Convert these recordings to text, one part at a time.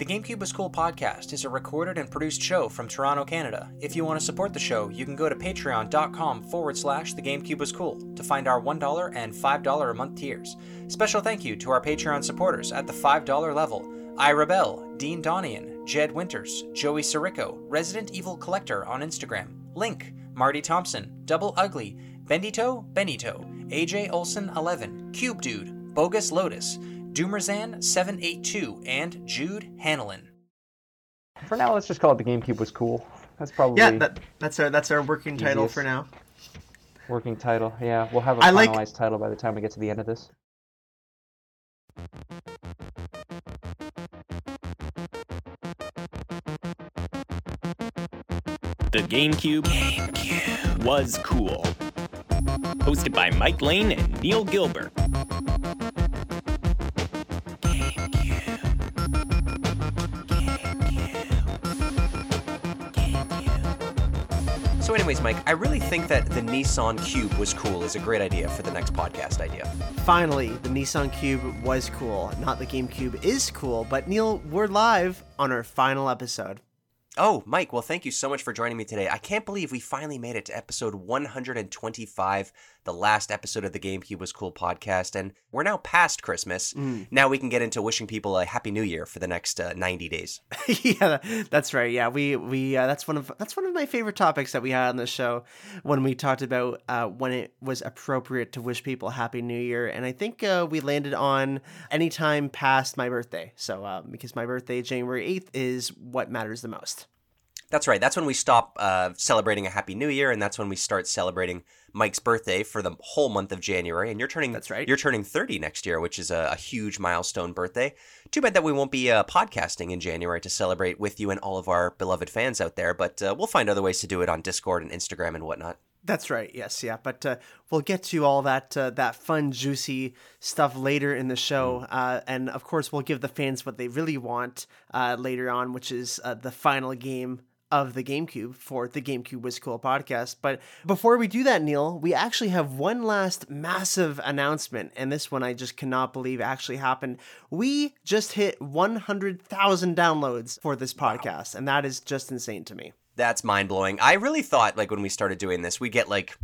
The GameCube is Cool podcast is a recorded and produced show from Toronto, Canada. If you want to support the show, you can go to patreon.com forward slash The GameCube is Cool to find our $1 and $5 a month tiers. Special thank you to our Patreon supporters at the $5 level Ira Bell, Dean Donian, Jed Winters, Joey Sirico, Resident Evil Collector on Instagram, Link, Marty Thompson, Double Ugly, Bendito, Benito, AJ Olson 11, Cube Dude, Bogus Lotus, Doomerzan782, and Jude Hanlon. For now, let's just call it the GameCube was cool. That's probably Yeah, that, that's our that's our working title for now. working title. Yeah, we'll have a I like- finalized title by the time we get to the end of this. The GameCube, was cool. Hosted by Mike Lane and Neil Gilbert. So, anyways, Mike, I really think that the Nissan Cube was cool is a great idea for the next podcast idea. Finally, the Nissan Cube was cool. Not the GameCube is cool, but Neil, we're live on our final episode. Oh, Mike, well, thank you so much for joining me today. I can't believe we finally made it to episode 125, the last episode of the GameCube Was Cool podcast, and we're now past Christmas. Now we can get into wishing people a Happy New Year for the next uh, 90 days. yeah, that's right. Yeah, we we uh, that's one of that's one of my favorite topics that we had on the show when we talked about uh, when it was appropriate to wish people Happy New Year, and I think uh, we landed on any time past my birthday. So uh, because my birthday, January eighth, is what matters the most. That's right. That's when we stop uh, celebrating a Happy New Year, and that's when we start celebrating Mike's birthday for the whole month of January. And you're turning That's right. You're turning 30 next year, which is a, a huge milestone birthday. Too bad that we won't be uh, podcasting in January to celebrate with you and all of our beloved fans out there. But uh, we'll find other ways to do it on Discord and Instagram and whatnot. That's right. Yes, yeah. But uh, we'll get to all that uh, that fun, juicy stuff later in the show, uh, and of course, we'll give the fans what they really want uh, later on, which is uh, the final game of the GameCube for the GameCube Was Cool podcast. But before we do that, Neil, we actually have one last massive announcement, and this one I just cannot believe actually happened. We just hit 100,000 downloads for this podcast, and that is just insane to me. That's mind blowing. I really thought, like, when we started doing this, we'd get like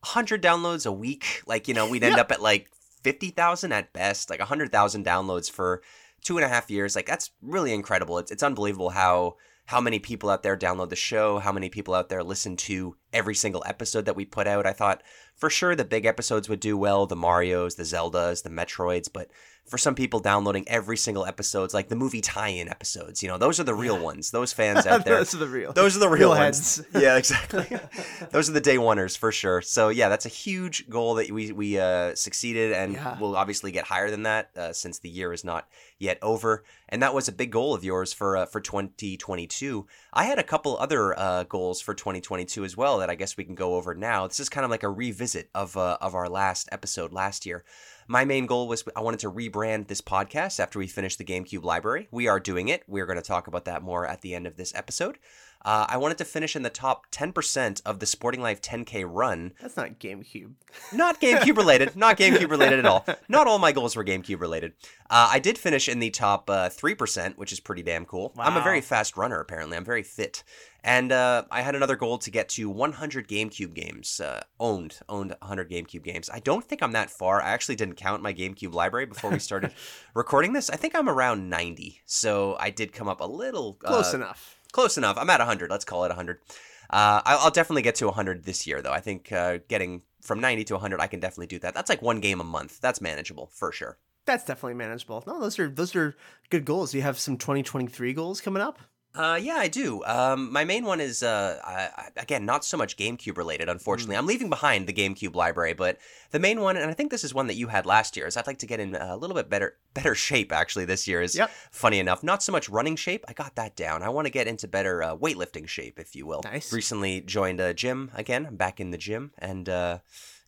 100 downloads a week. Like, you know, we'd end up at like 50,000 at best, like 100,000 downloads for two and a half years. Like, that's really incredible. It's, it's unbelievable how. How many people out there download the show? How many people out there listen to every single episode that we put out? I thought for sure the big episodes would do well the Marios, the Zeldas, the Metroids, but for some people downloading every single episodes, like the movie tie in episodes, you know, those are the real ones. Those fans out there. Those are the real. Those are the real, real ones. heads. yeah, exactly. Those are the day oneers for sure. So yeah, that's a huge goal that we we uh, succeeded, and Yeah. we'll obviously get higher than that uh, since the year is not yet over. And that was a big goal of yours for uh, for 2022. I had a couple other uh, goals for 2022 as well that I guess we can go over now. This is kind of like a revisit of uh, of our last episode last year. My main goal was I wanted to rebrand this podcast after we finished the GameCube library. We are doing it. We're going to talk about that more at the end of this episode. Uh, I wanted to finish in the top 10% of the Sporting Life 10K run. That's not GameCube. Not GameCube related. Not GameCube related at all. Not all my goals were GameCube related. Uh, I did finish in the top uh, 3%, which is pretty damn cool. Wow. I'm a very fast runner, apparently. I'm very fit. And uh, I had another goal to get to 100 GameCube games. Uh, owned, owned 100 GameCube games. I don't think I'm that far. I actually didn't count my GameCube library before we started recording this. I think I'm around 90. So I did come up a little Close uh, enough. Close enough. I'm at 100. Let's call it 100. Uh, I'll, definitely get to 100 this year, though. I think uh, getting from 90 to 100, I can definitely do that. That's like one game a month. That's manageable for sure. That's definitely manageable. No, those are those are good goals. You have some 2023 goals coming up. Uh, yeah, I do. Um, my main one is, uh, I, again, not so much GameCube related, unfortunately. I'm leaving behind the GameCube library, but the main one, and I think this is one that you had last year, is I'd like to get in a little bit better better shape, actually, this year. Is Yep. funny enough. Not so much running shape. I got that down. I want to get into better uh, weightlifting shape, if you will. Nice. Recently joined a gym again. I'm back in the gym, and uh,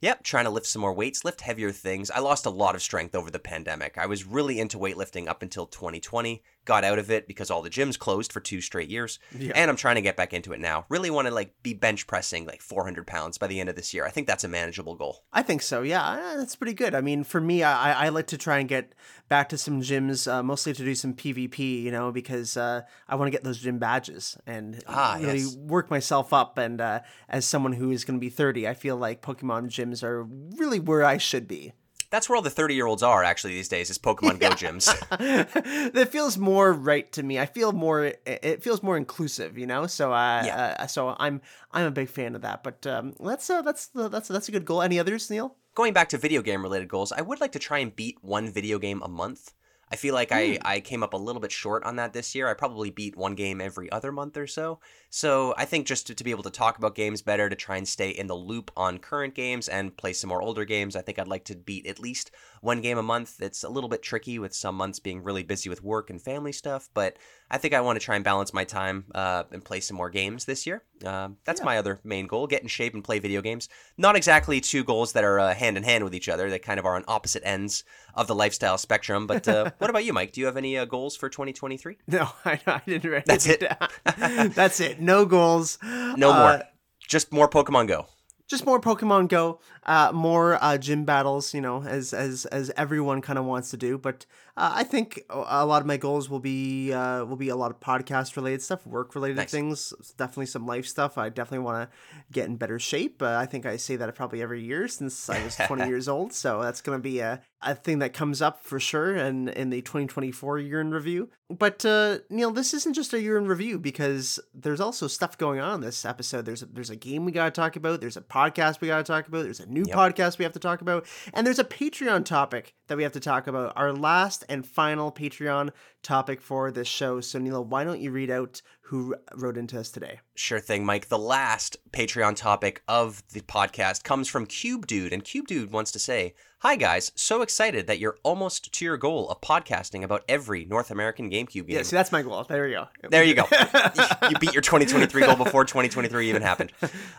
Yep, trying to lift some more weights, lift heavier things. I lost a lot of strength over the pandemic. I was really into weightlifting up until 2020, got out of it because all the gyms closed for two straight years, Yeah. and I'm trying to get back into it now. Really want to like be bench pressing like 400 pounds by the end of this year. I think that's a manageable goal. I think so. Yeah, that's pretty good. I mean, for me, I, I like to try and get back to some gyms, uh, mostly to do some PvP. You know, because uh, I want to get those gym badges and Ah, really yes. work myself up. And uh, as someone who is going to be thirty, I feel like Pokemon gyms are really where I should be. That's where all the 30 year olds are actually these days, is Pokemon Go gyms. that feels more right to me. I feel more. It- It feels more inclusive, you know. So, uh, Yeah. uh so I'm I'm a big fan of that. But um, that's uh, that's that's that's a good goal. Any others, Neil? Going back to video game related goals, I would like to try and beat one video game a month. I feel like I, hmm. I came up a little bit short on that this year. I probably beat one game every other month or so. So I think just to, to be able to talk about games better, to try and stay in the loop on current games and play some more older games, I think I'd like to beat at least one game a month. It's a little bit tricky with some months being really busy with work and family stuff, but I think I want to try and balance my time uh, and play some more games this year. Uh, that's my other main goal get in shape and play video games. Not exactly two goals that are uh, hand in hand with each other, they kind of are on opposite ends of the lifestyle spectrum. But uh, what about you, Mike? Do you have any uh, goals for 2023? No, I, I didn't write That's it. down. That's it. No goals. No more. Just more Pokemon Go. Just more Pokemon Go, uh, more uh, gym battles. You know, as as as everyone kind of wants to do. But uh, I think a a lot of my goals will be uh, will be a lot of podcast related stuff, work related Nice. things, definitely some life stuff. I definitely want to get in better shape. Uh, I think I say that probably every year since I was 20 years old. So that's going to be a, a thing that comes up for sure and in the 2024 year in review. But uh, Neil, this isn't just a year in review because there's also stuff going on in this episode. There's a, there's a game we got to talk about. There's a podcast we got to talk about. There's a new Yep. podcast we have to talk about, and there's a Patreon topic that we have to talk about. Our last and final Patreon topic for this show. So Neil, why don't you read out who wrote into us today? Sure thing, Mike. The last Patreon topic of the podcast comes from Cube Dude, and Cube Dude wants to say, Hi guys, so excited that you're almost to your goal of podcasting about every North American GameCube game. Yeah, see, that's my goal. There you go. There you go. you beat your 2023 goal before 2023 even happened.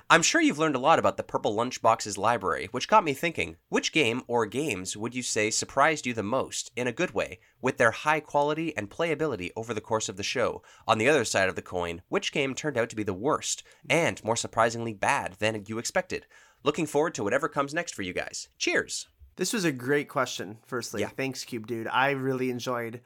I'm sure you've learned a lot about the Purple Lunchbox's library, which got me thinking which game or games would you say surprised you the most, in a good way, with their high quality and playability over the course of the show? On the other side of the coin, which game turned out to be the worst, and more surprisingly bad than you expected? Looking forward to whatever comes next for you guys. Cheers! This was a great question. Firstly, Yeah. thanks, Cube Dude. I really enjoyed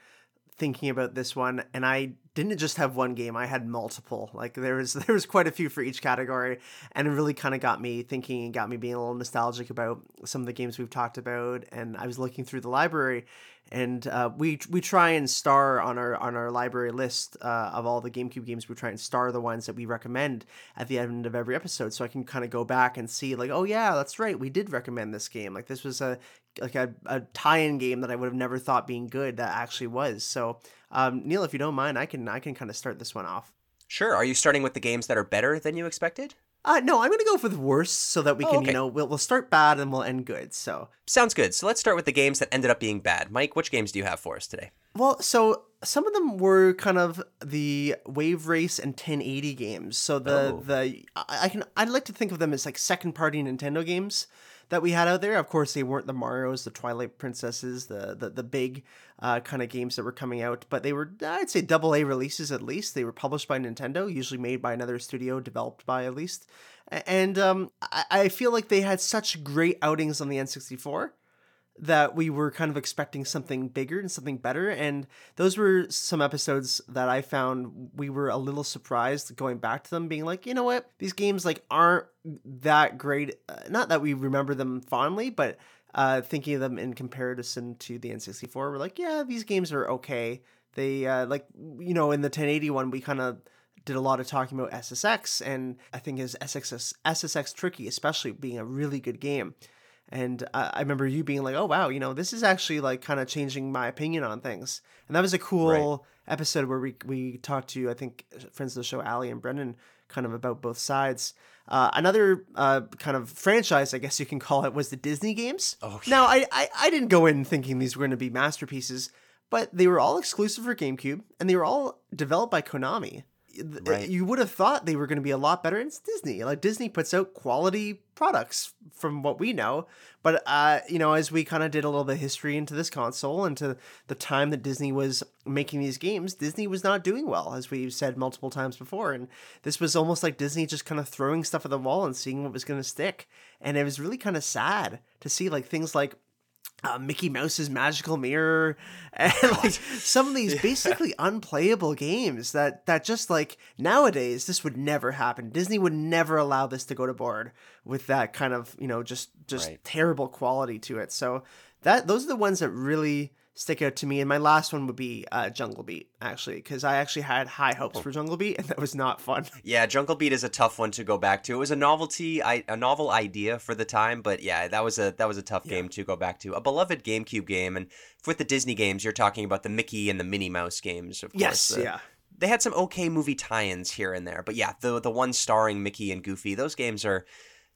thinking about this one, and I didn't just have one game. I had multiple. Like there was there was quite a few for each category, and it really kind of got me thinking and got me being a little nostalgic about some of the games we've talked about. And I was looking through the library, and uh, we we try and star on our on our library list uh, of all the GameCube games. We try and star the ones that we recommend at the end of every episode, so I can kind of go back and see like, oh yeah, that's right, we did recommend this game. Like this was a like a, a tie-in game that I would have never thought being good that actually was. So um, Neil, if you don't mind, I can I can kind of start this one off. Sure, are you starting with the games that are better than you expected? Uh, no, I'm gonna go for the worst so that we Oh, can okay. you know we'll we'll start bad and we'll end good. So Sounds good. So let's start with the games that ended up being bad. Mike, which games do you have for us today? Well, so some of them were kind of the Wave Race and 1080 games. So the Oh. the I I can I'd like to think of them as like second party Nintendo games that we had out there. Of course, they weren't the Mario's, the Twilight Princesses, the the, the big uh, kind of games that were coming out, but they were I'd say double A releases at least. They were published by Nintendo, usually made by another studio, developed by at least. And um, I, I feel like they had such great outings on the N64 that we were kind of expecting something bigger and something better. And those were some episodes that I found we were a little surprised going back to them, being like, you know what, these games like aren't that great. Uh, not that we remember them fondly, but uh, thinking of them in comparison to the N64, we're like, yeah, these games are okay. They uh, like you know in the 1080 one we kind of did a lot of talking about SSX, and I think is SSX SSX Tricky especially being a really good game. And I I remember you being like, "Oh wow, you know, this is actually like kind of changing my opinion on things." And that was a cool episode where we we talked to I think friends of the show, Ali and Brendan, kind of about both sides. Uh, another uh, kind of franchise, I guess you can call it, was the Disney games. Oh, Now, I, I I didn't go in thinking these were going to be masterpieces, but they were all exclusive for GameCube, and they were all developed by Konami. Right. you would have thought they were going to be a lot better. It's Disney. Like Disney puts out quality products from what we know. But uh, you know, as we kind of did a little bit of history into this console and to the time that Disney was making these games, Disney was not doing well, as we've said multiple times before. And this was almost like Disney just kind of throwing stuff at the wall and seeing what was going to stick. And it was really kind of sad to see like things like uh, Mickey Mouse's Magical Mirror, and like some of these basically unplayable games that that just like nowadays this would never happen. Disney would never allow this to go to board with that kind of you know just just Right. terrible quality to it. So that those are the ones that really stick out to me. And my last one would be uh, Jungle Beat actually, because I actually had high hopes for Jungle Beat, and that was not fun. Yeah, Jungle Beat is a tough one to go back to. It was a novelty, I, a novel idea for the time, but yeah, that was a that was a tough game to go back to. A beloved GameCube game, and with the Disney games, you're talking about the Mickey and the Minnie Mouse games, of Yes, course. Uh, yeah. They had some okay movie tie-ins here and there, but yeah, the the one starring Mickey and Goofy, those games are.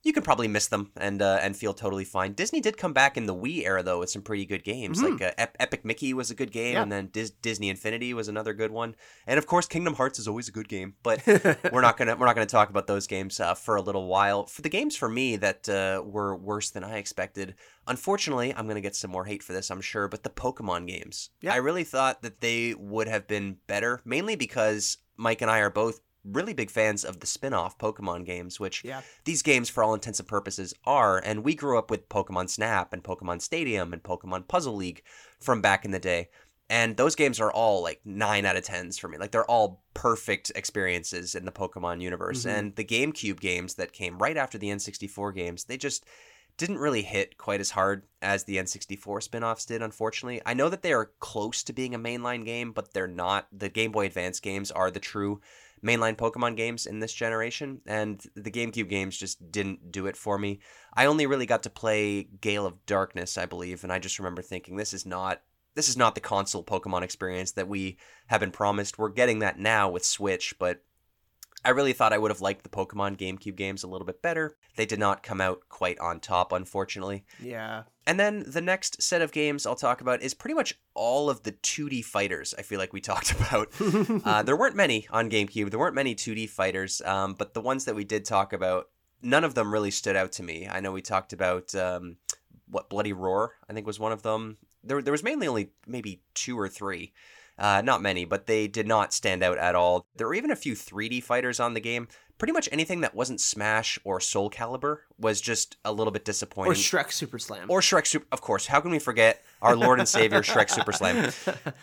You can probably miss them and uh, and feel totally fine. Disney did come back in the Wii era though with some pretty good games. Like uh, Ep- Epic Mickey was a good game, Yeah. and then Dis- Disney Infinity was another good one. And of course, Kingdom Hearts is always a good game. But we're not gonna we're not gonna talk about those games uh, for a little while. For the games for me that uh, were worse than I expected, unfortunately, I'm gonna get some more hate for this, I'm sure. But the Pokemon games, Yeah. I really thought that they would have been better, mainly because Mike and I are both really big fans of the spin-off Pokemon games, which Yeah. these games, for all intents and purposes, are. And we grew up with Pokemon Snap and Pokemon Stadium and Pokemon Puzzle League from back in the day. And those games are all like nine out of tens for me. Like they're all perfect experiences in the Pokemon universe. Mhm. And the GameCube games that came right after the N64 games, they just didn't really hit quite as hard as the N64 spin-offs did, unfortunately. I know that they are close to being a mainline game, but they're not. The Game Boy Advance games are the true mainline Pokemon games in this generation, and the GameCube games just didn't do it for me. I only really got to play Gale of Darkness, I believe, and I just remember thinking this is not this is not the console Pokemon experience that we have been promised. We're getting that now with Switch, but I really thought I would have liked the Pokemon GameCube games a little bit better. They did not come out quite on top, unfortunately. Yeah. And then the next set of games I'll talk about is pretty much all of the 2D fighters I feel like we talked about. uh, there weren't many on GameCube. There weren't many 2D fighters, um, but the ones that we did talk about, none of them really stood out to me. I know we talked about um, what Bloody Roar, I think was one of them. There, there was mainly only maybe two or three. Uh, not many, but they did not stand out at all. There were even a few 3D fighters on the game. Pretty much anything that wasn't Smash or Soul Calibur was just a little bit disappointing. Or Shrek Super Slam. Or Shrek Super, of course. How can we forget our Lord and Savior Shrek Super Slam?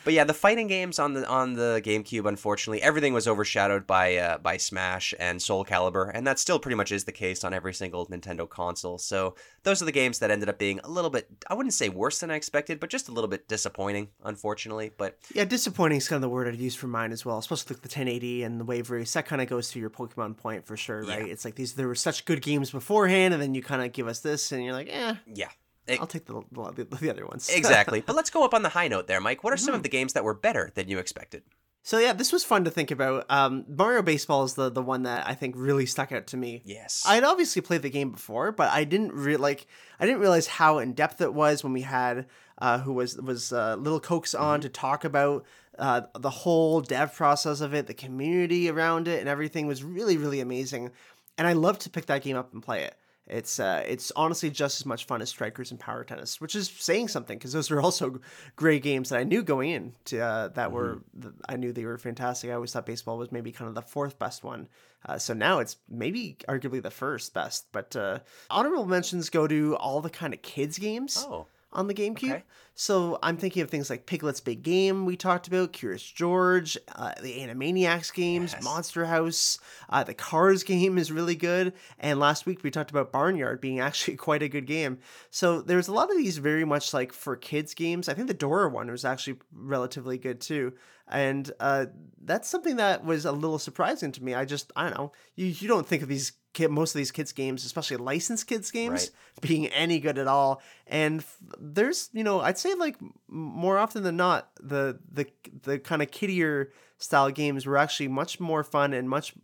But yeah, the fighting games on the on the GameCube, unfortunately, everything was overshadowed by uh, by Smash and Soul Calibur, and that still pretty much is the case on every single Nintendo console. So those are the games that ended up being a little bit, I wouldn't say worse than I expected, but just a little bit disappointing, unfortunately. But Yeah, disappointing is kind of the word I'd use for mine as well, especially like the 1080 and the wave race. That kind of goes to your Pokemon point for sure, right? Yeah. It's like these there were such good games beforehand, and then you kind of give us this, and you're like, eh, yeah. It- I'll take the the, the other ones. exactly. But let's go up on the high note there, Mike. What are some of the games that were better than you expected? so yeah, this was fun to think about. Um, Mario Baseball is the the one that I think really stuck out to me. Yes. I'd obviously played the game before, but I didn't re- like. I didn't realize how in depth it was when we had uh, who was was uh, Little Cokes on to talk about uh, the whole dev process of it, the community around it, and everything was really really amazing. And I love to pick that game up and play it. It's uh, it's honestly just as much fun as Strikers and Power Tennis, which is saying something because those are also great games that I knew going in to uh, that were th- I knew they were fantastic. I always thought baseball was maybe kind of the fourth best one. Uh, so now it's maybe arguably the first best. But uh, honorable mentions go to all the kind of kids games Oh. On the GameCube. Okay. So I'm thinking of things like Piglet's Big Game we talked about, Curious George, uh, the Animaniacs games, Yes. Monster House, uh, the Cars game is really good, and last week we talked about Barnyard being actually quite a good game. So there's a lot of these very much like for kids games. I think the Dora one was actually relatively good too. And uh, that's something that was a little surprising to me. I just, I don't know, you, you don't think of these kid, most of these kids games, especially licensed kids games, Right. being any good at all. And f- there's, you know, I'd say like more often than not, the the the kind of kiddier style games were actually much more fun and much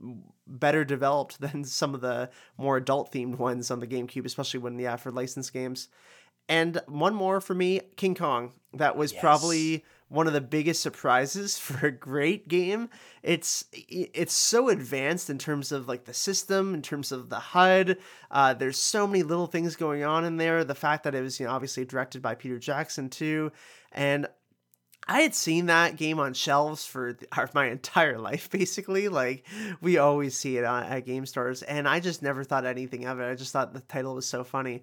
better developed than some of the more adult themed ones on the GameCube, especially when yeah for licensed games. And one more for me, King Kong. That was Yes. probably one of the biggest surprises for a great game. It's it's so advanced in terms of like the system, in terms of the HUD. Uh, there's so many little things going on in there. The fact that it was you know obviously directed by Peter Jackson too, and I had seen that game on shelves for my entire life, basically. Like, we always see it at game stores, and I just never thought anything of it. I just thought the title was so funny.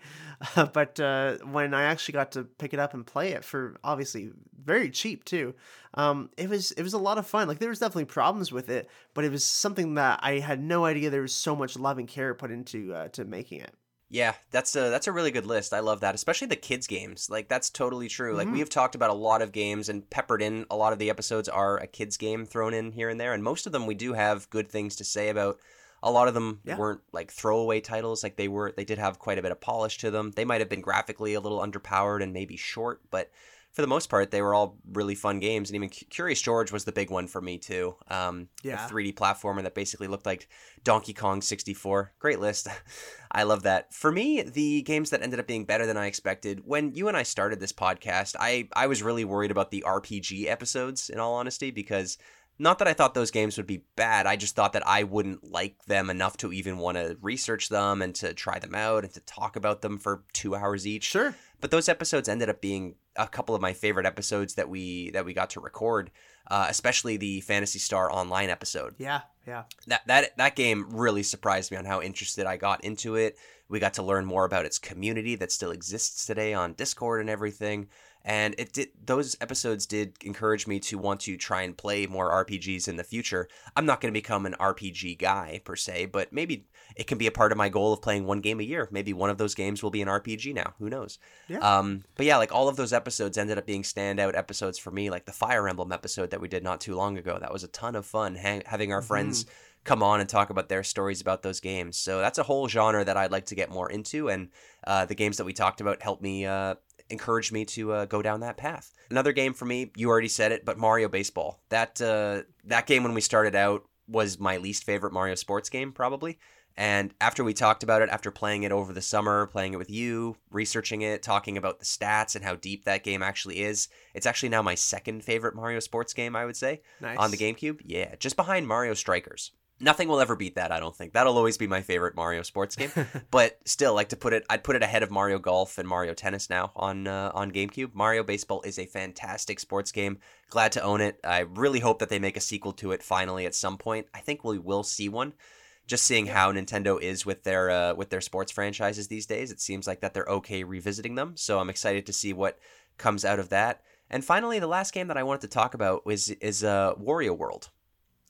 Uh, but uh, when I actually got to pick it up and play it for obviously very cheap too, um, it was it was a lot of fun. Like, there was definitely problems with it, but it was something that I had no idea there was so much love and care put into uh, to making it. Yeah, that's a that's a really good list. I love that, especially the kids games. Like that's totally true. Like Mhm. we have talked about a lot of games and peppered in a lot of the episodes are a kids game thrown in here and there, and most of them we do have good things to say about. A lot of them Yeah. weren't like throwaway titles. Like they were, they did have quite a bit of polish to them. They might have been graphically a little underpowered and maybe short, but for the most part, they were all really fun games. And even Curious George was the big one for me too. Um, Yeah. a 3D platformer that basically looked like Donkey Kong 64. Great list. I love that. For me, the games that ended up being better than I expected, when you and I started this podcast, I, I was really worried about the RPG episodes, in all honesty, because not that I thought those games would be bad, I just thought that I wouldn't like them enough to even want to research them and to try them out and to talk about them for two hours each Sure. But those episodes ended up being a couple of my favorite episodes that we that we got to record uh, especially the Phantasy Star Online episode Yeah. Yeah. that that that game really surprised me on how interested I got into it. We got to learn more about its community that still exists today on Discord and everything. And it did those episodes did encourage me to want to try and play more RPGs in the future. I'm not going to become an RPG guy per se, but maybe it can be a part of my goal of playing one game a year. Maybe one of those games will be an RPG now. Who knows? Yeah. Um, but yeah, like all of those episodes ended up being standout episodes for me. Like the Fire Emblem episode that we did not too long ago. That was a ton of fun. Hang- having our friends come on and talk about their stories about those games. So that's a whole genre that I'd like to get more into, and uh, the games that we talked about helped me. Uh, encouraged me to uh, go down that path. Another game for me, you already said it, but Mario Baseball. That uh, that game when we started out was my least favorite Mario sports game probably. And after we talked about it, after playing it over the summer, playing it with you, researching it, talking about the stats and how deep that game actually is, it's actually now my second favorite Mario sports game, I would say Nice. on the GameCube. Yeah, just behind Mario Strikers. Nothing will ever beat that, I don't think. That'll always be my favorite Mario sports game. but still, like to put it, I'd put it ahead of Mario Golf and Mario Tennis now on uh, on GameCube. Mario Baseball is a fantastic sports game. Glad to own it. I really hope that they make a sequel to it finally at some point. I think we will see one. Just seeing how Nintendo is with their uh, with their sports franchises these days, it seems like that they're okay revisiting them. So I'm excited to see what comes out of that. And finally, the last game that I wanted to talk about was is uh, Wario World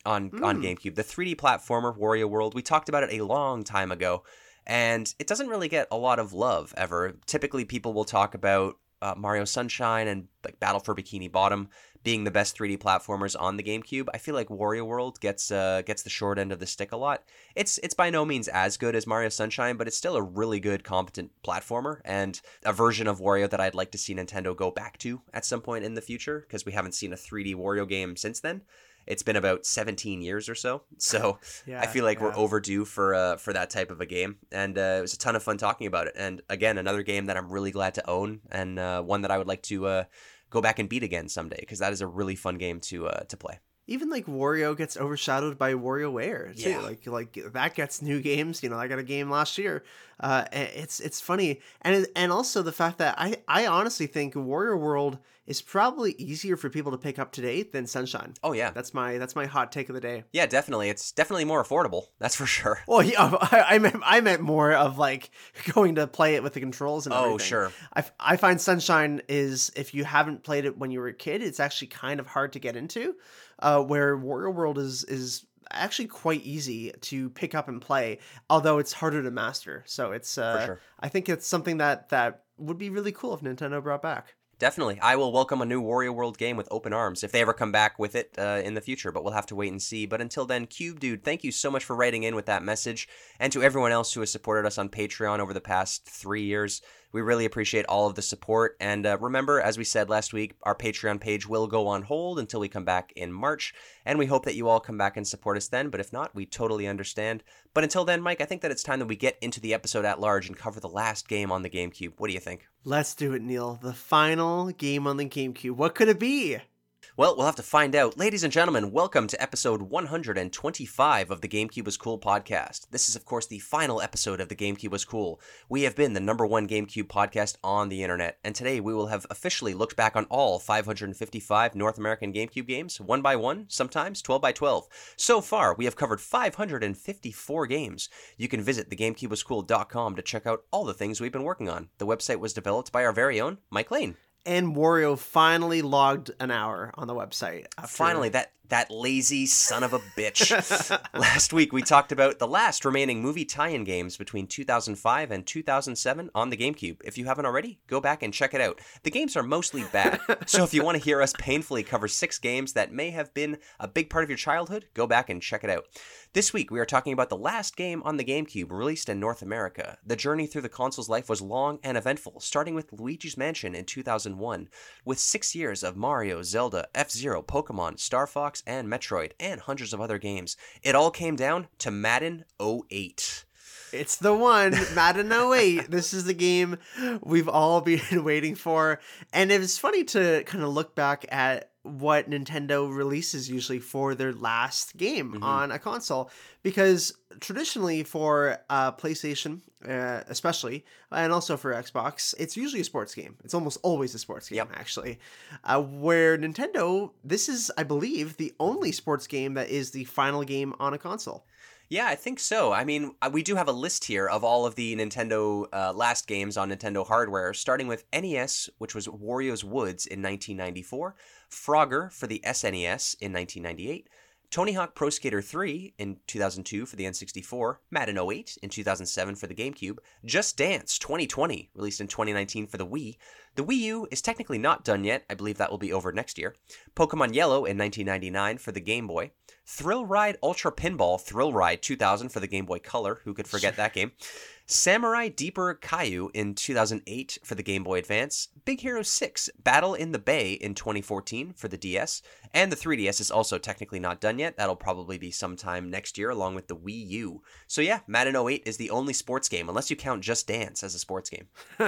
on on Mm. GameCube, the 3D platformer Wario World. We talked about it a long time ago, and it doesn't really get a lot of love ever. Typically, people will talk about uh, Mario Sunshine and like Battle for Bikini Bottom being the best 3D platformers on the GameCube. I feel like Wario World gets uh, gets the short end of the stick a lot. It's it's by no means as good as Mario Sunshine, but it's still a really good, competent platformer and a version of Wario that I'd like to see Nintendo go back to at some point in the future because we haven't seen a 3D Wario game since then. It's been about 17 years or so, so Yeah. I feel like we're overdue for uh, for that type of a game, and uh, it was a ton of fun talking about it. And again, another game that I'm really glad to own, and uh, one that I would like to uh, go back and beat again someday because that is a really fun game to uh, to play. even like Wario gets overshadowed by WarioWare too. Yeah. Like like that gets new games. You know, I got a game last year. Uh, it's it's funny, and and also the fact that I I honestly think Wario World is probably easier for people to pick up today than Sunshine. Oh yeah, That's my that's my hot take of the day. yeah, definitely. It's definitely more affordable. That's for sure. Well, yeah, I, I meant I meant more of like going to play it with the controls and Oh everything. sure. I find Sunshine is if you haven't played it when you were a kid, it's actually kind of hard to get into. Uh, where Wario World is is actually quite easy to pick up and play, although it's harder to master. So it's uh, sure. I think it's something that that would be really cool if Nintendo brought back. Definitely. I will welcome a new Wario World game with open arms if they ever come back with it uh, in the future, but we'll have to wait and see. But until then, Cube Dude, thank you so much for writing in with that message. And to everyone else who has supported us on Patreon over the past three years, we really appreciate all of the support. And uh, remember, as we said last week, our Patreon page will go on hold until we come back in March. And we hope that you all come back and support us then. But if not, we totally understand. But until then, Mike, I think that it's time that we get into the episode at large and cover the last game on the GameCube. What do you think? Let's do it, Neil. The final game on the GameCube. What could it be? Well, we'll have to find out. Ladies and gentlemen, welcome to episode 125 of the GameCube Was Cool podcast. This is, of course, the final episode of the GameCube Was Cool. We have been the number one GameCube podcast on the internet, and today we will have officially looked back on all 555 North American GameCube games, one by one, sometimes 12 by 12. So far, we have covered 554 games. You can visit thegamecubewascool.com to check out all the things we've been working on. The website was developed by our very own Mike Lane. And Wario finally logged an hour on the website. After... Finally, that that lazy son of a bitch. Last week we talked about the last remaining movie tie-in games between 2005 and 2007 on the GameCube. If you haven't already, go back and check it out. The games are mostly bad. so if you want to hear us painfully cover 6 games that may have been a big part of your childhood, go back and check it out. This week we are talking about the last game on the GameCube released in North America. The journey through the console's life was long and eventful, starting with Luigi's Mansion in 2001, with 6 years of Mario, Zelda, F-Zero, Pokemon, Star Fox, and Metroid, and hundreds of other games. It all came down to Madden 08. It's the one, Madden 08. this is the game we've all been waiting for. And it's funny to kind of look back at what Nintendo releases usually for their last game mm-hmm. on a console because traditionally for uh, PlayStation, uh, especially, and also for Xbox, it's usually a sports game. It's almost always a sports game, yep. actually. Uh, where Nintendo, this is, I believe, the only sports game that is the final game on a console. Yeah, I think so. I mean, uh, we do have a list here of all of the Nintendo uh, last games on Nintendo hardware, starting with NES, which was Wario's Woods in 1994, Frogger for the SNES in 1998, Tony Hawk Pro Skater 3 in 2002 for the N64, Madden 08 in 2007 for the GameCube, Just Dance 2020, released in 2019 for the Wii. The Wii U is technically not done yet, I believe that will be over next year. Pokemon Yellow in 1999 for the Game Boy, Thrill Ride Ultra Pinball Thrill Ride 2000 for the Game Boy Color. Who could forget that game? Samurai Deeper Kyo in 2008 for the Game Boy Advance, Big Hero 6 Battle in the Bay in 2014 for the DS, and the 3DS is also technically not done yet. That'll probably be sometime next year along with the Wii U. So yeah, Madden 08 is the only sports game unless you count Just Dance as a sports game.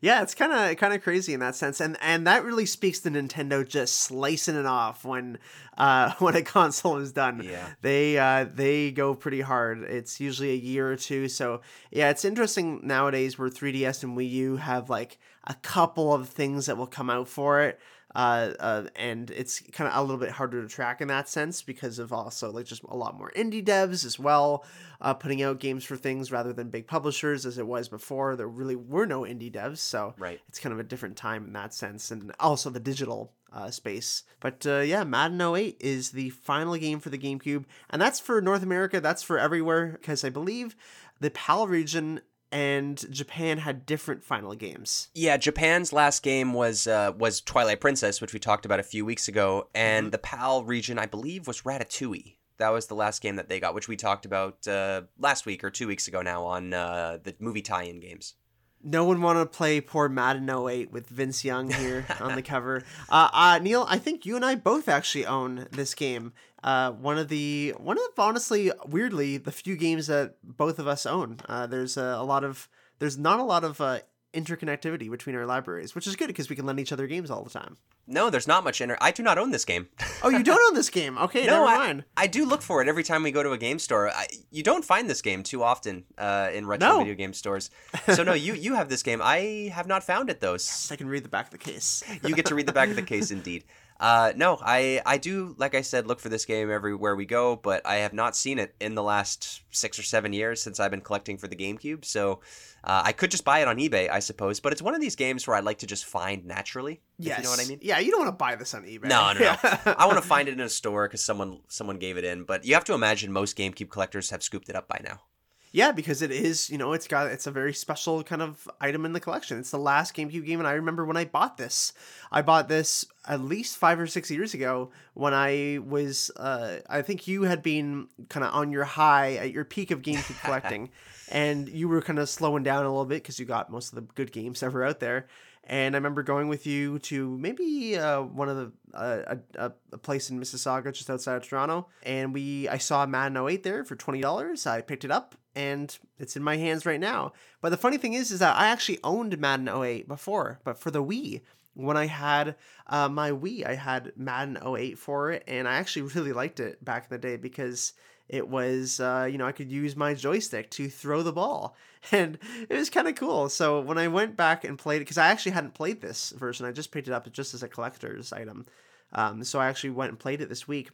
yeah, it's kind of kind of crazy in that sense. And and that really speaks to Nintendo just slicing it off when uh when a console is done. Yeah. They uh they go pretty hard. It's usually a year or two, so yeah, it's interesting nowadays where 3DS and Wii U have like a couple of things that will come out for it. Uh, uh, and it's kind of a little bit harder to track in that sense because of also like just a lot more indie devs as well, uh, putting out games for things rather than big publishers as it was before. There really were no indie devs, so right. it's kind of a different time in that sense, and also the digital uh, space. But uh, yeah, Madden 08 is the final game for the GameCube, and that's for North America. That's for everywhere because I believe the PAL region and Japan had different final games. Yeah, Japan's last game was uh, was Twilight Princess, which we talked about a few weeks ago, and mm-hmm. the PAL region, I believe, was Ratatouille. That was the last game that they got, which we talked about uh, last week or two weeks ago now on uh, the movie tie-in games. No one wanted to play poor Madden 08 with Vince Young here on the cover. Uh, uh, Neil, I think you and I both actually own this game. Uh, one of the one of honestly weirdly the few games that both of us own. Uh, there's a, a, lot of there's not a lot of uh, interconnectivity between our libraries, which is good because we can lend each other games all the time. No, there's not much inter. I do not own this game. oh, you don't own this game? Okay, no, never mind. I, I, do look for it every time we go to a game store. I, you don't find this game too often uh, in retro no. video game stores. So no, you you have this game. I have not found it though. Yes, I can read the back of the case. you get to read the back of the case, indeed. Uh, no, I I do like I said look for this game everywhere we go, but I have not seen it in the last six or seven years since I've been collecting for the GameCube. So uh, I could just buy it on eBay, I suppose. But it's one of these games where I like to just find naturally. Yes. you know what I mean? Yeah, you don't want to buy this on eBay. No, no, no. I want to find it in a store because someone someone gave it in. But you have to imagine most GameCube collectors have scooped it up by now. Yeah, because it is, you know, it's got it's a very special kind of item in the collection. It's the last GameCube game, and I remember when I bought this. I bought this at least five or six years ago when I was, uh, I think you had been kind of on your high at your peak of GameCube collecting, and you were kind of slowing down a little bit because you got most of the good games ever out there. And I remember going with you to maybe uh, one of the uh, a, a place in Mississauga just outside of Toronto, and we I saw Madden 08 there for twenty dollars. I picked it up and it's in my hands right now. But the funny thing is, is that I actually owned Madden 08 before, but for the Wii, when I had uh, my Wii. I had Madden 08 for it, and I actually really liked it back in the day because it was, uh, you know, I could use my joystick to throw the ball, and it was kind of cool. So when I went back and played it, because I actually hadn't played this version, I just picked it up just as a collector's item. Um, so I actually went and played it this week,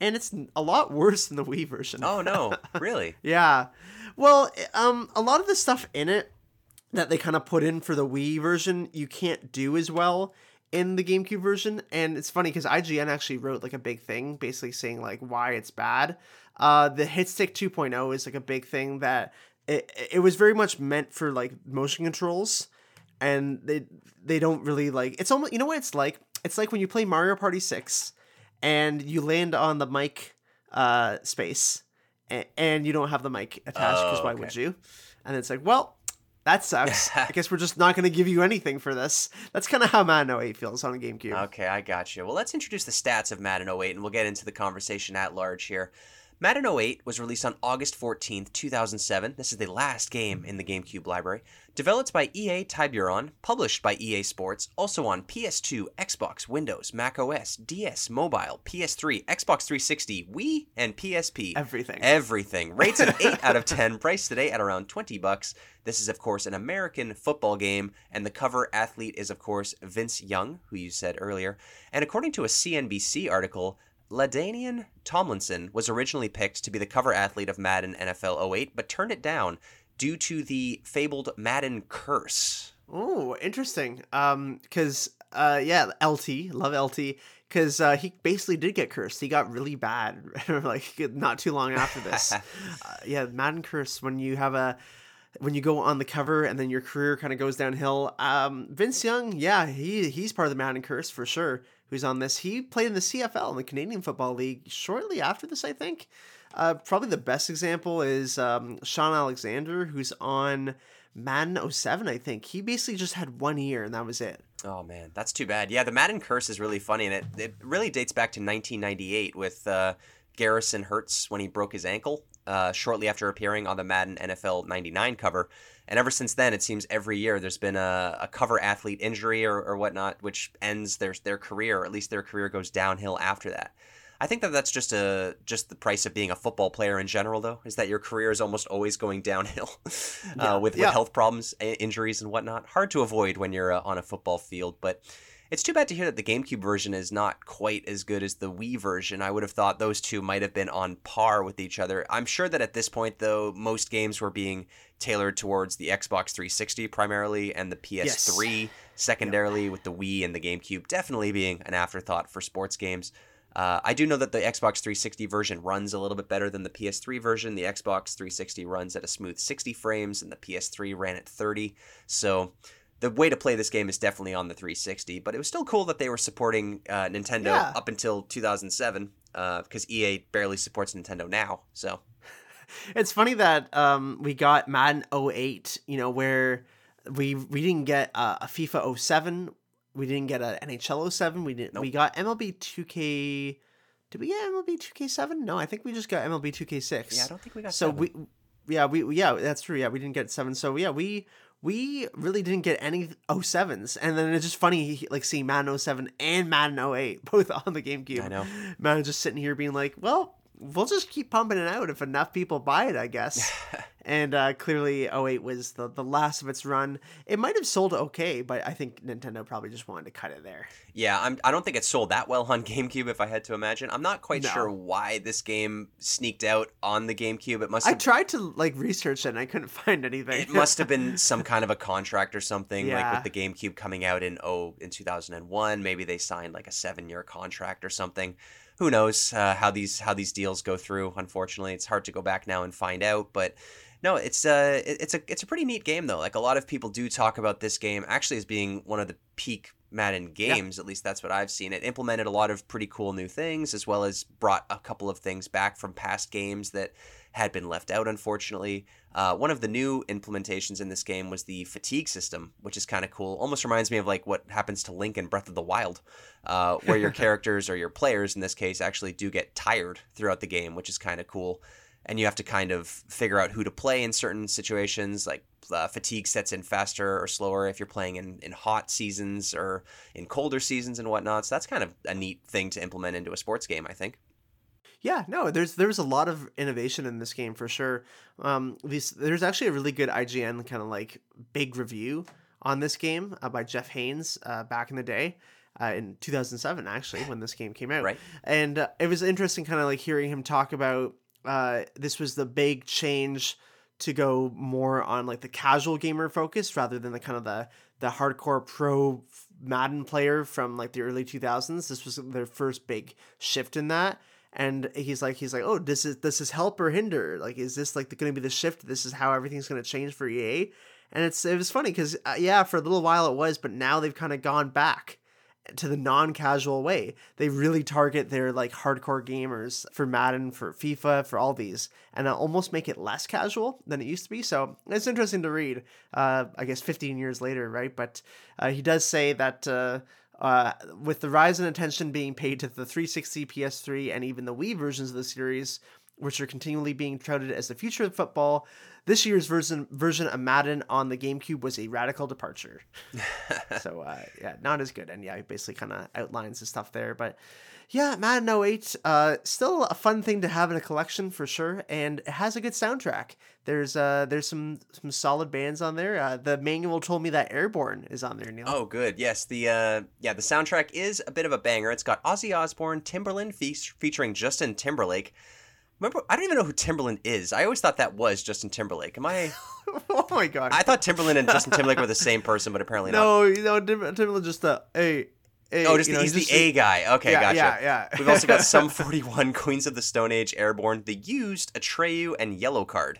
and it's a lot worse than the Wii version. Oh no, really? yeah. Well, um, a lot of the stuff in it that they kind of put in for the Wii version, you can't do as well in the GameCube version. And it's funny because IGN actually wrote like a big thing, basically saying like why it's bad. Uh, the Hitstick 2.0 is like a big thing that it, it was very much meant for like motion controls, and they they don't really like. It's almost you know what it's like. It's like when you play Mario Party Six, and you land on the mic uh, space, and, and you don't have the mic attached because Oh, why okay. would you? And it's like, well, that sucks. I guess we're just not going to give you anything for this. That's kind of how Madden 08 feels on a GameCube. Okay, I got you. Well, let's introduce the stats of Madden 08 and we'll get into the conversation at large here. Madden 08 was released on August 14th, 2007. This is the last game in the GameCube library. Developed by EA Tiburon, published by EA Sports, also on PS2, Xbox, Windows, Mac OS, DS, Mobile, PS3, Xbox 360, Wii, and PSP. Everything. Everything. Rates an 8 out of 10, priced today at around 20 bucks. This is of course an American football game and the cover athlete is of course Vince Young, who you said earlier. And according to a CNBC article, LaDainian Tomlinson was originally picked to be the cover athlete of Madden NFL 08 but turned it down due to the fabled Madden curse. Oh, interesting. Um, because uh, yeah, LT, love LT, because uh, he basically did get cursed. He got really bad, like not too long after this. uh, yeah, Madden curse when you have a when you go on the cover and then your career kind of goes downhill. Um, Vince Young, yeah, he he's part of the Madden curse for sure. Who's on this? He played in the CFL, in the Canadian Football League, shortly after this, I think. Uh, probably the best example is um, Shaun Alexander, who's on Madden 07, I think. He basically just had one year and that was it. Oh man, that's too bad. Yeah, the Madden curse is really funny, and it, it really dates back to 1998 with uh, Garrison Hearst when he broke his ankle uh, shortly after appearing on the Madden NFL 99 cover. And ever since then, it seems every year there's been a, a cover athlete injury or, or whatnot, which ends their their career, or at least their career goes downhill after that. I think that that's just a just the price of being a football player in general, though, is that your career is almost always going downhill Yeah, uh, with, yeah. with health problems, injuries, and whatnot. Hard to avoid when you're uh, on a football field, but it's too bad to hear that the GameCube version is not quite as good as the Wii version. I would have thought those two might have been on par with each other. I'm sure that at this point, though, most games were being tailored towards the Xbox 360 primarily and the PS3 secondarily, with the Wii and the GameCube definitely being an afterthought for sports games. Uh, I do know that the Xbox 360 version runs a little bit better than the PS3 version. The Xbox 360 runs at a smooth 60 frames, and the PS3 ran at 30. So the way to play this game is definitely on the 360. But it was still cool that they were supporting uh, Nintendo Yeah. up until 2007, because EA barely supports Nintendo now. So It's funny that um, we got Madden 08, you know, where we we didn't get uh, a FIFA 07, we didn't get a NHL 07, we didn't Nope. we got MLB 2K Did we get MLB 2K7? No, I think we just got MLB 2K6. yeah, I don't think we got so seven. we yeah we yeah that's true yeah we didn't get seven so yeah we we really didn't get any 07s and then it's just funny like seeing madden 07 and madden 08 both on the gamecube I know. madden just sitting here being like well we'll just keep pumping it out if enough people buy it i guess and uh, clearly 08 was the, the last of its run it might have sold okay but i think nintendo probably just wanted to cut it there Yeah, I'm, I don't think it sold that well on GameCube, if I had to imagine. I'm not quite No. sure why this game sneaked out on the GameCube. It must i have tried to like research it and i couldn't find anything it must have been some kind of a contract or something like Yeah. with the GameCube coming out in oh in 2001 maybe they signed like a 7 year contract or something who knows uh, how these how these deals go through. Unfortunately it's hard to go back now and find out but no it's uh it- it's a it's a pretty neat game though. Like a lot of people do talk about this game actually as being one of the peak Madden games at least that's what I've seen. It implemented a lot of pretty cool new things as well as brought a couple of things back from past games that had been left out, unfortunately. Uh, one of the new implementations in this game was the fatigue system, which is kind of cool. Almost reminds me of like what happens to Link in Breath of the Wild, uh, where your characters or your players, in this case, actually do get tired throughout the game, which is kind of cool. And you have to kind of figure out who to play in certain situations. Like uh, fatigue sets in faster or slower if you're playing in, in hot seasons or in colder seasons and whatnot. So that's kind of a neat thing to implement into a sports game, I think. Yeah, no, there's there's a lot of innovation in this game for sure. Um, these there's actually a really good IGN kind of like big review on this game uh, by Jeff Haynes uh, back in the day. Uh, in 2007, actually, when this game came out, Right. And uh, it was interesting, kind of like hearing him talk about uh, this was the big change to go more on like the casual gamer focus rather than the kind of the the hardcore pro Madden player from like the early 2000s. This was their first big shift in that. And he's like, he's like, oh, this is this is help or hinder. Like, is this like going to be the shift? This is how everything's going to change for EA. And it's it was funny because uh, yeah, for a little while it was, but now they've kind of gone back to the non-casual way. They really target their like hardcore gamers for Madden, for FIFA, for all these, and uh, almost make it less casual than it used to be. So it's interesting to read. Uh, I guess 15 years later, right? But uh, he does say that. Uh, with the rise in attention being paid to the 360, PS3, and even the Wii versions of the series, which are continually being touted as the future of football, this year's version version of Madden on the GameCube was a radical departure. so uh, yeah, not as good. And yeah, he basically kind of outlines the stuff there. But yeah, Madden 08, uh, still a fun thing to have in a collection for sure, and it has a good soundtrack. There's uh, there's some some solid bands on there. Uh, the manual told me that Airborne is on there, Neil. Oh, good. Yes, the uh, yeah, the soundtrack is a bit of a banger. It's got Ozzy Osbourne, Timbaland fe- featuring Justin Timberlake. Remember, I don't even know who Timbaland is. I always thought that was Justin Timberlake. Am I? oh my god! I thought Timbaland and Justin Timberlake were the same person, but apparently not. no, you know, Tim- Timbaland just a hey. Hey, Oh, just you know, he's the just A guy. Okay, yeah, gotcha. Yeah, yeah. We've also got Sum 41, Queens of the Stone Age, Airborne, The Used, Atreyu, and Yellowcard.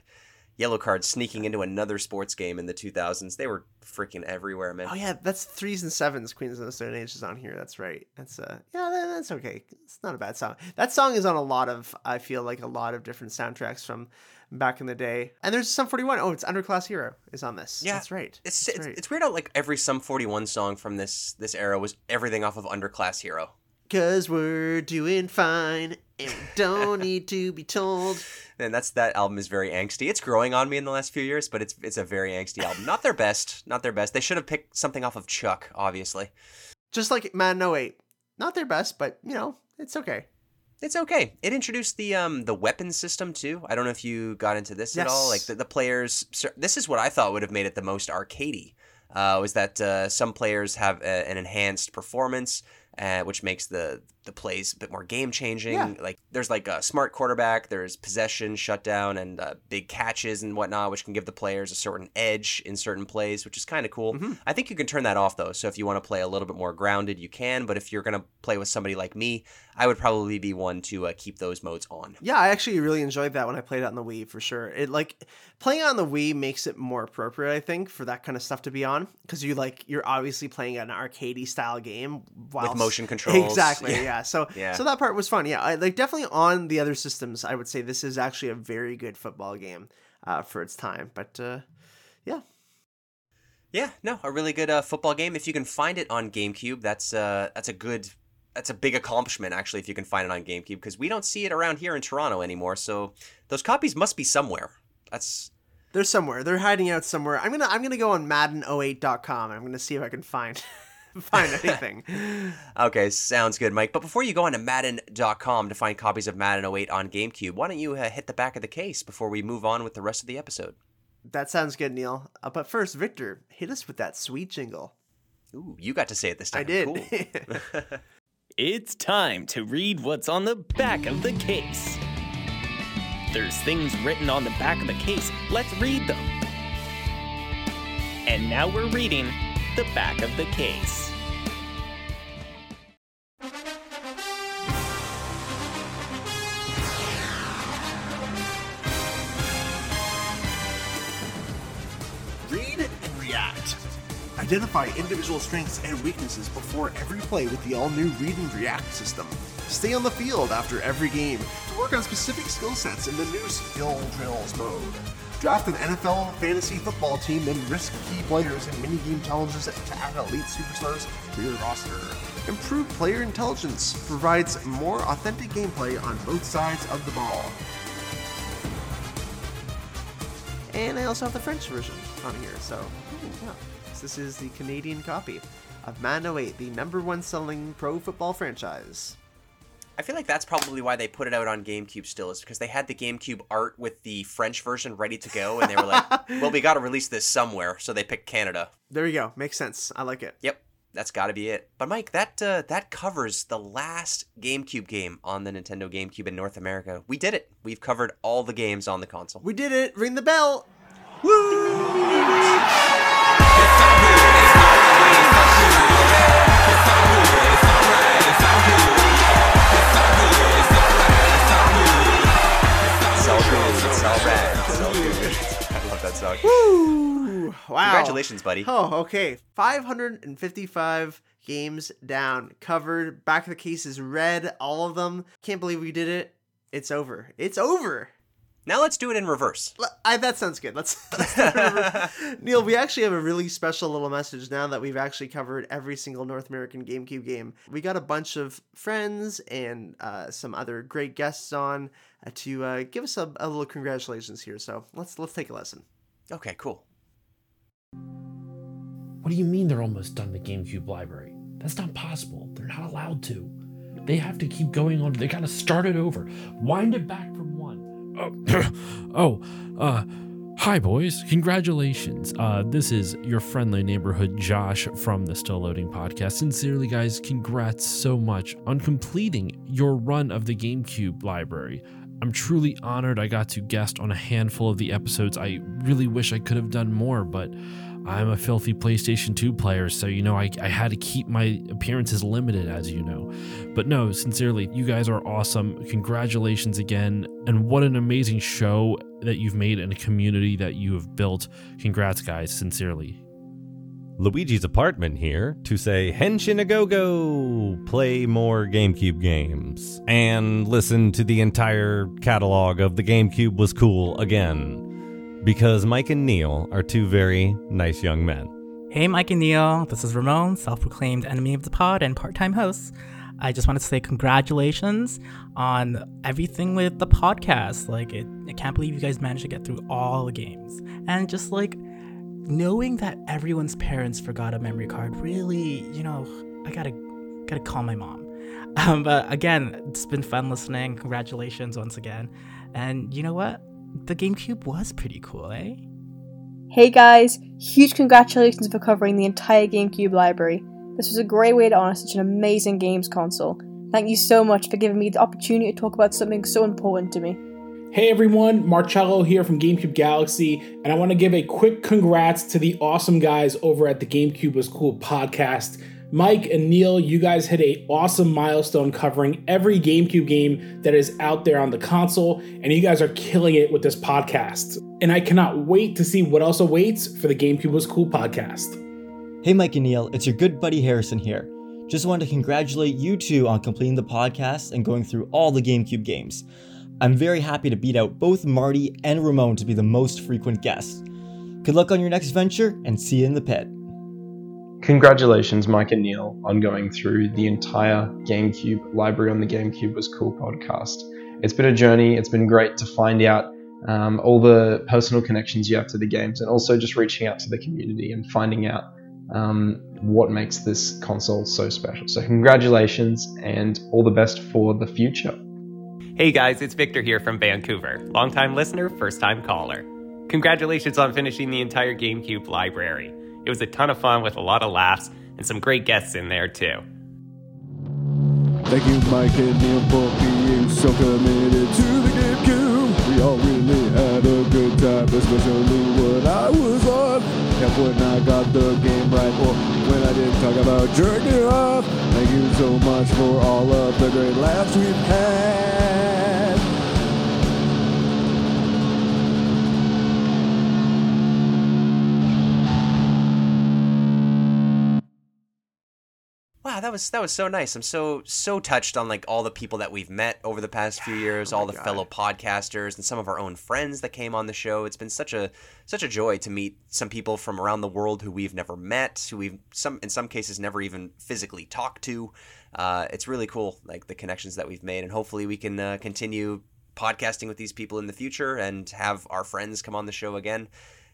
Yellow Card sneaking into another sports game in the 2000s. They were freaking everywhere, man. Oh yeah, that's threes and sevens. Queens of the Stone Age is on here. That's right. That's uh, yeah, that, that's okay. It's not a bad song. That song is on a lot of. I feel like a lot of different soundtracks from back in the day. And there's Sum 41. Oh, it's Underclass Hero is on this. Yeah, that's right. It's That's it's, right. it's weird how like every Sum 41 song from this this era was everything off of Underclass Hero. Cause we're doing fine and we don't need to be told. And that's that album is very angsty. It's growing on me in the last few years, but it's it's a very angsty album. Not their best, not their best. They should have picked something off of Chuck, obviously. Just like Madden 08. Not their best, but you know, it's okay. It's okay. It introduced the um the weapon system too. I don't know if you got into this at all. Like the, the players. This is what I thought would have made it the most arcadey. Uh, was that uh, some players have a, an enhanced performance, uh, which makes the the plays a bit more game changing. Yeah. Like there's like a smart quarterback, there's possession, shutdown, and uh, big catches and whatnot, which can give the players a certain edge in certain plays, which is kind of cool. Mm-hmm. I think you can turn that off though. So if you want to play a little bit more grounded, you can. But if you're gonna play with somebody like me, I would probably be one to uh, keep those modes on. Yeah, I actually really enjoyed that when I played it on the Wii for sure. It like playing on the Wii makes it more appropriate, I think, for that kind of stuff to be on because you like you're obviously playing an arcadey style game while motion controls. Exactly. Yeah. Yeah. So Yeah. so that part was fun. Yeah, I, like definitely on the other systems, I would say this is actually a very good football game uh, for its time. But uh, yeah, Yeah, no, a really good uh, football game. If you can find it on GameCube, that's uh, that's a good, that's a big accomplishment actually. If you can find it on GameCube, because we don't see it around here in Toronto anymore. So those copies must be somewhere. That's they're somewhere. They're hiding out somewhere. I'm gonna I'm gonna go on Madden08.com. I'm gonna see if I can find find anything. okay. Sounds good, Mike. But before you go on to Madden.com to find copies of Madden 08 on GameCube, why don't you uh, hit the back of the case before we move on with the rest of the episode? that sounds good, Neil. Uh, but first, Victor, hit us with that sweet jingle. Ooh, you got to say it this time. I did. Cool. It's time to read what's on the back of the case. There's things written on the back of the case. Let's read them. And now we're reading the back of the case. Read and react. Identify individual strengths and weaknesses before every play with the all new Read and React system. Stay on the field after every game to work on specific skill sets in the new Skill Drills mode. Draft an NFL fantasy football team and risk key players in mini-game challenges to add elite superstars to your roster. Improved player intelligence provides more authentic gameplay on both sides of the ball. And I also have the French version. on here. So, hmm, yeah, this is the Canadian copy of Madden 08, the number one selling pro football franchise. I feel like that's probably why they put it out on GameCube still, is because they had the GameCube art with the French version ready to go, and they were like, well, we got to release this somewhere, so they picked Canada. There you go. Makes sense. I like it. Yep, that's got to be it. But Mike, that uh, that covers the last GameCube game on the Nintendo GameCube in North America. We did it. We've covered all the games on the console. We did it. Ring the bell. It's that song. Woo! Wow. Congratulations, buddy. Oh, okay. 555 games down, covered. Back of the case is red, all of them. Can't believe we did it. It's over. It's over. Now let's do it in reverse. I, that sounds good. Let's, let's do it in reverse. Neil, we actually have a really special little message now that we've actually covered every single North American GameCube game. We got a bunch of friends and uh, some other great guests on uh, to uh, give us a, a little congratulations here. So let's let's take a listen. Okay, cool. What do you mean they're almost done the GameCube library? That's not possible. They're not allowed to. They have to keep going on. They gotta start it over. Wind it back from one. Oh, oh uh, hi, boys. Congratulations. Uh, this is your friendly neighborhood Josh from the Still Loading podcast. Sincerely, guys, congrats so much on completing your run of the GameCube library. I'm truly honored I got to guest on a handful of the episodes. I really wish I could have done more, but I'm a filthy PlayStation 2 player, so you know, I, I had to keep my appearances limited, as you know. But no, sincerely, you guys are awesome. Congratulations again. And what an amazing show that you've made and a community that you have built. Congrats, guys, sincerely. Luigi's apartment here to say Henshin a go go, play more GameCube games, and listen to the entire catalog of the GameCube was cool again. Because Mike and Neil are two very nice young men. Hey, Mike and Neil. This is Ramon, self proclaimed enemy of the pod and part time host. I just wanted to say congratulations on everything with the podcast. Like, it, I can't believe you guys managed to get through all the games. And just like knowing that everyone's parents forgot a memory card really, you know, I gotta gotta call my mom. Um, but again, it's been fun listening. Congratulations once again. And you know what? The GameCube was pretty cool, eh? Hey guys, huge congratulations for covering the entire GameCube library. This was a great way to honor such an amazing games console. Thank you so much for giving me the opportunity to talk about something so important to me. Hey everyone, Marcello here from GameCube Galaxy, and I want to give a quick congrats to the awesome guys over at the GameCube Was Cool podcast. Mike and Neil, you guys hit a awesome milestone covering every GameCube game that is out there on the console, and you guys are killing it with this podcast. And I cannot wait to see what else awaits for the GameCube Was Cool podcast. Hey Mike and Neil, it's your good buddy Harrison here. Just wanted to congratulate you two on completing the podcast and going through all the GameCube games. I'm very happy to beat out both Marty and Ramon to be the most frequent guests. Good luck on your next venture and see you in the pit. Congratulations, Mike and Neil, on going through the entire GameCube library on the GameCube Was Cool podcast. It's been a journey. It's been great to find out um, all the personal connections you have to the games and also just reaching out to the community and finding out um, what makes this console so special. So, congratulations and all the best for the future. Hey guys, it's Victor here from Vancouver. Longtime listener, first time caller. Congratulations on finishing the entire GameCube library. It was a ton of fun with a lot of laughs and some great guests in there too. Thank you, Mike and Neil, for being so committed to the GameCube. We all really had a good time, especially when I was on. And when I got the game right, or when I didn't talk about jerking off. Thank you so much for all of the great laughs we've had. That was that was so nice. I'm so so touched on like all the people that we've met over the past few years, all the fellow podcasters and some of our own friends that came on the show. It's been such a such a joy to meet some people from around the world who we've never met, who we've some in some cases never even physically talked to. Uh, it's really cool, like the connections that we've made, and hopefully we can uh, continue podcasting with these people in the future and have our friends come on the show again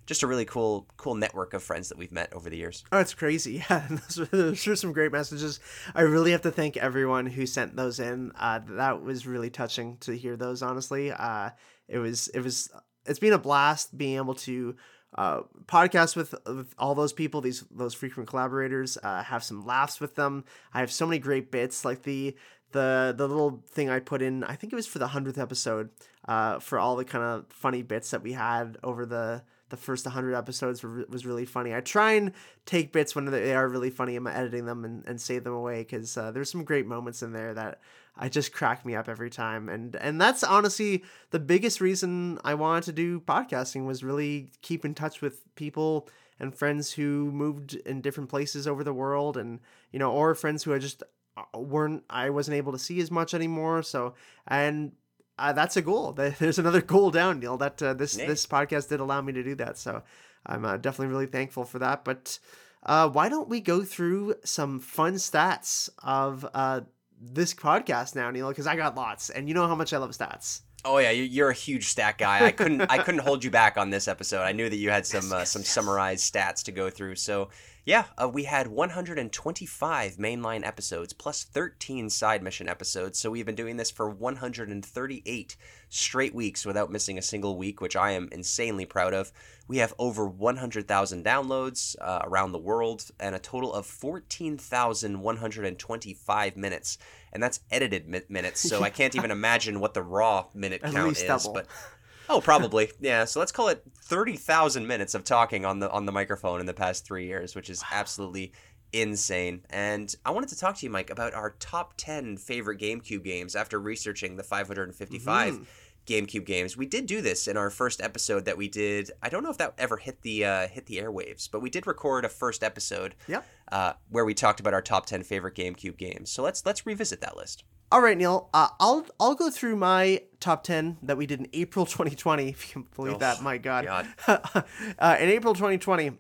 just a really cool cool network of friends that we've met over the years. Oh, it's crazy. Yeah, those those are some great messages. I really have to thank everyone who sent those in. Uh, that was really touching to hear those. Honestly, uh, it was it was it's been a blast being able to uh, podcast with, with all those people, these those frequent collaborators. Uh, have some laughs with them. I have so many great bits, like the the the little thing I put in. I think it was for the hundredth episode. Uh, for all the kind of funny bits that we had over the the first 100 episodes were, was really funny. I try and take bits when they are really funny. I'm editing them and, and save them away because uh, there's some great moments in there that I just crack me up every time. And and that's honestly the biggest reason I wanted to do podcasting was really keep in touch with people and friends who moved in different places over the world and you know or friends who I just uh, weren't I wasn't able to see as much anymore. So and uh, that's a goal. There's another goal down, Neil. That uh, this this podcast did allow me to do that. So I'm uh, definitely really thankful for that. But uh, why don't we go through some fun stats of uh, this podcast now, Neil? Because I got lots, and you know how much I love stats. Oh yeah, you- you're a huge stat guy. I couldn't I couldn't hold you back on this episode. I knew that you had some uh, some summarized stats to go through. So yeah, uh, we had 125 mainline episodes plus 13 side mission episodes. So we've been doing this for 138 straight weeks without missing a single week, which I am insanely proud of. We have over 100,000 downloads uh, around the world and a total of 14,125 minutes. And that's edited mi- minutes, so I can't even imagine what the raw minute At count is. double. But oh, probably yeah. So let's call it 30,000 minutes of talking on the on the microphone in the past three years, which is absolutely insane. And I wanted to talk to you, Mike, about our top 10 favorite GameCube games after researching the 555 Mhm. GameCube games. We did do this in our first episode that we did. I don't know if that ever hit the uh, hit the airwaves, but we did record a first episode Yep. uh, where we talked about our top 10 favorite GameCube games. So let's let's revisit that list. All right, Neil. Uh, I'll I'll go through my top ten that we did in April 2020. If you can believe Oh, that, my God. God. uh, in April 2020,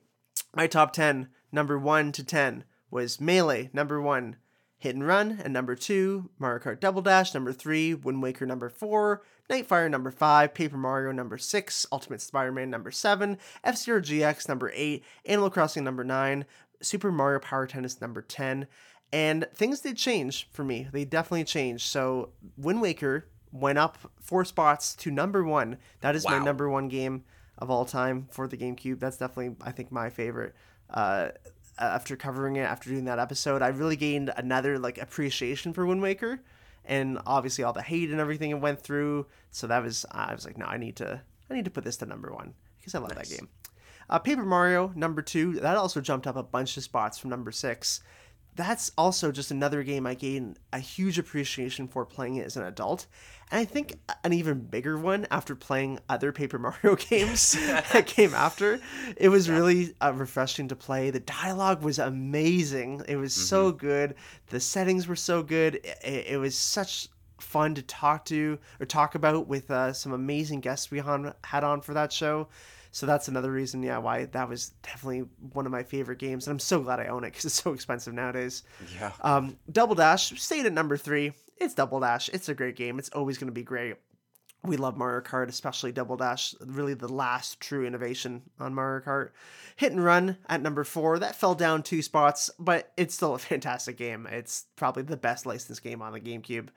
my top ten, number one to ten, was Melee. Number one, Hit and Run, and number two, Mario Kart Double Dash. Number three, Wind Waker. Number four, Nightfire. Number five, Paper Mario. Number six, Ultimate Spider-Man. Number seven, F Zero GX. Number eight, Animal Crossing. Number nine, Super Mario Power Tennis. Number ten. And things did change for me. They definitely changed. So Wind Waker went up four spots to number one. That is my number one game of all time for the GameCube. That's definitely, I think, my favorite. Uh, after covering it, after doing that episode, I really gained another like appreciation for Wind Waker, and obviously all the hate and everything it went through. So that was, I was like, no, I need to, I need to put this to number one because I love that game. Uh, Paper Mario number two, that also jumped up a bunch of spots from number six. That's also just another game I gained a huge appreciation for playing it as an adult. And I think an even bigger one after playing other Paper Mario games that came after. It was really uh, refreshing to play. The dialogue was amazing. It was so good. The settings were so good. It, it was such fun to talk to or talk about with uh, some amazing guests we had on for that show. So that's another reason, yeah, why that was definitely one of my favorite games, and I'm so glad I own it because it's so expensive nowadays. Yeah. Um, Double Dash stayed at number three. It's Double Dash. It's a great game. It's always going to be great. We love Mario Kart, especially Double Dash. Really, the last true innovation on Mario Kart. Hit and Run at number four. That fell down two spots, but it's still a fantastic game. It's probably the best licensed game on the GameCube.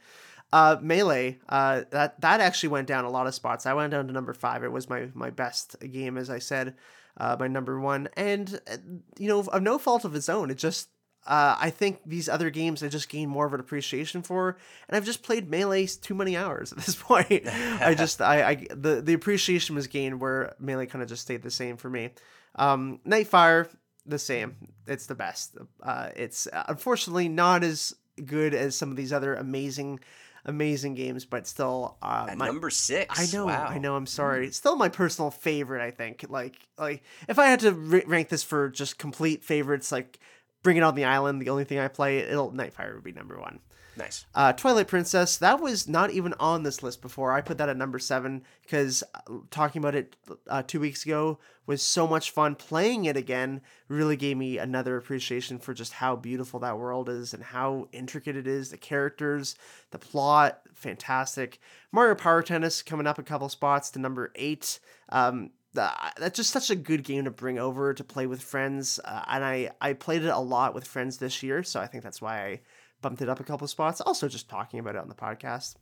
Uh, Melee, uh, that that actually went down a lot of spots. I went down to number five. It was my my best game, as I said, uh, my number one, and uh, you know, of no fault of its own. It just uh, I think these other games I just gained more of an appreciation for, and I've just played Melee too many hours at this point. I just I, I the the appreciation was gained where Melee kind of just stayed the same for me. Um, Nightfire, the same. It's the best. Uh, it's uh, unfortunately not as good as some of these other amazing amazing games but still uh my- number six. i know Wow. i know i'm sorry it's still my personal favorite i think like like if i had to ra- rank this for just complete favorites like bring it on the island the only thing i play it'll nightfire would be number one Nice. uh, Twilight Princess, that was not even on this list before. I put that at number seven because talking about it uh, two weeks ago was so much fun. Playing it again really gave me another appreciation for just how beautiful that world is and how intricate it is. The characters, the plot, fantastic. Mario Power Tennis coming up a couple spots to number eight. Um, uh, that's just such a good game to bring over to play with friends. Uh, and I I played it a lot with friends this year, so I think that's why I bumped it up a couple spots. Also, just talking about it on the podcast.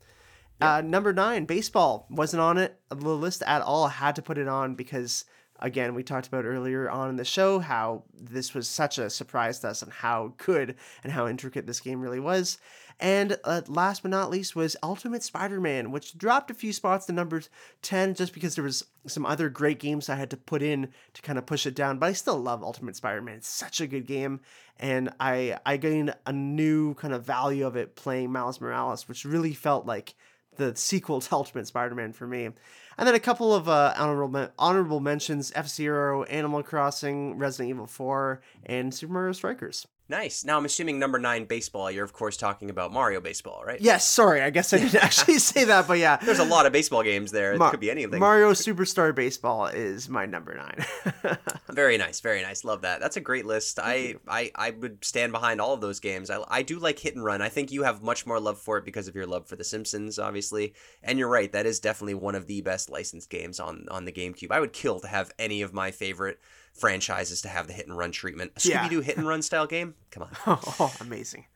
Uh, number nine, baseball wasn't on it the list at all. I had to put it on because again, we talked about earlier on in the show how this was such a surprise to us and how good and how intricate this game really was. And uh, last but not least was Ultimate Spider-Man, which dropped a few spots to number 10 just because there was some other great games I had to put in to kind of push it down. But I still love Ultimate Spider-Man. It's such a good game. And I, I gained a new kind of value of it playing Miles Morales, which really felt like the sequel to Ultimate Spider-Man for me. And then a couple of uh, honorable honorable mentions: F Zero, Animal Crossing, Resident Evil Four, and Super Mario Strikers. Nice. Now I'm assuming number nine baseball. You're of course talking about Mario baseball, right? Yes. Sorry, I guess I didn't actually say that, but yeah. There's a lot of baseball games there. It Ma- could be anything. Mario Superstar Baseball is my number nine. very nice, very nice. Love that. That's a great list. I, I I would stand behind all of those games. I, I do like Hit and Run. I think you have much more love for it because of your love for The Simpsons, obviously. And you're right. That is definitely one of the best licensed games on on the GameCube. I would kill to have any of my favorite franchises to have the hit and run treatment. A Scooby Doo hit and run style game? Come on. oh, amazing.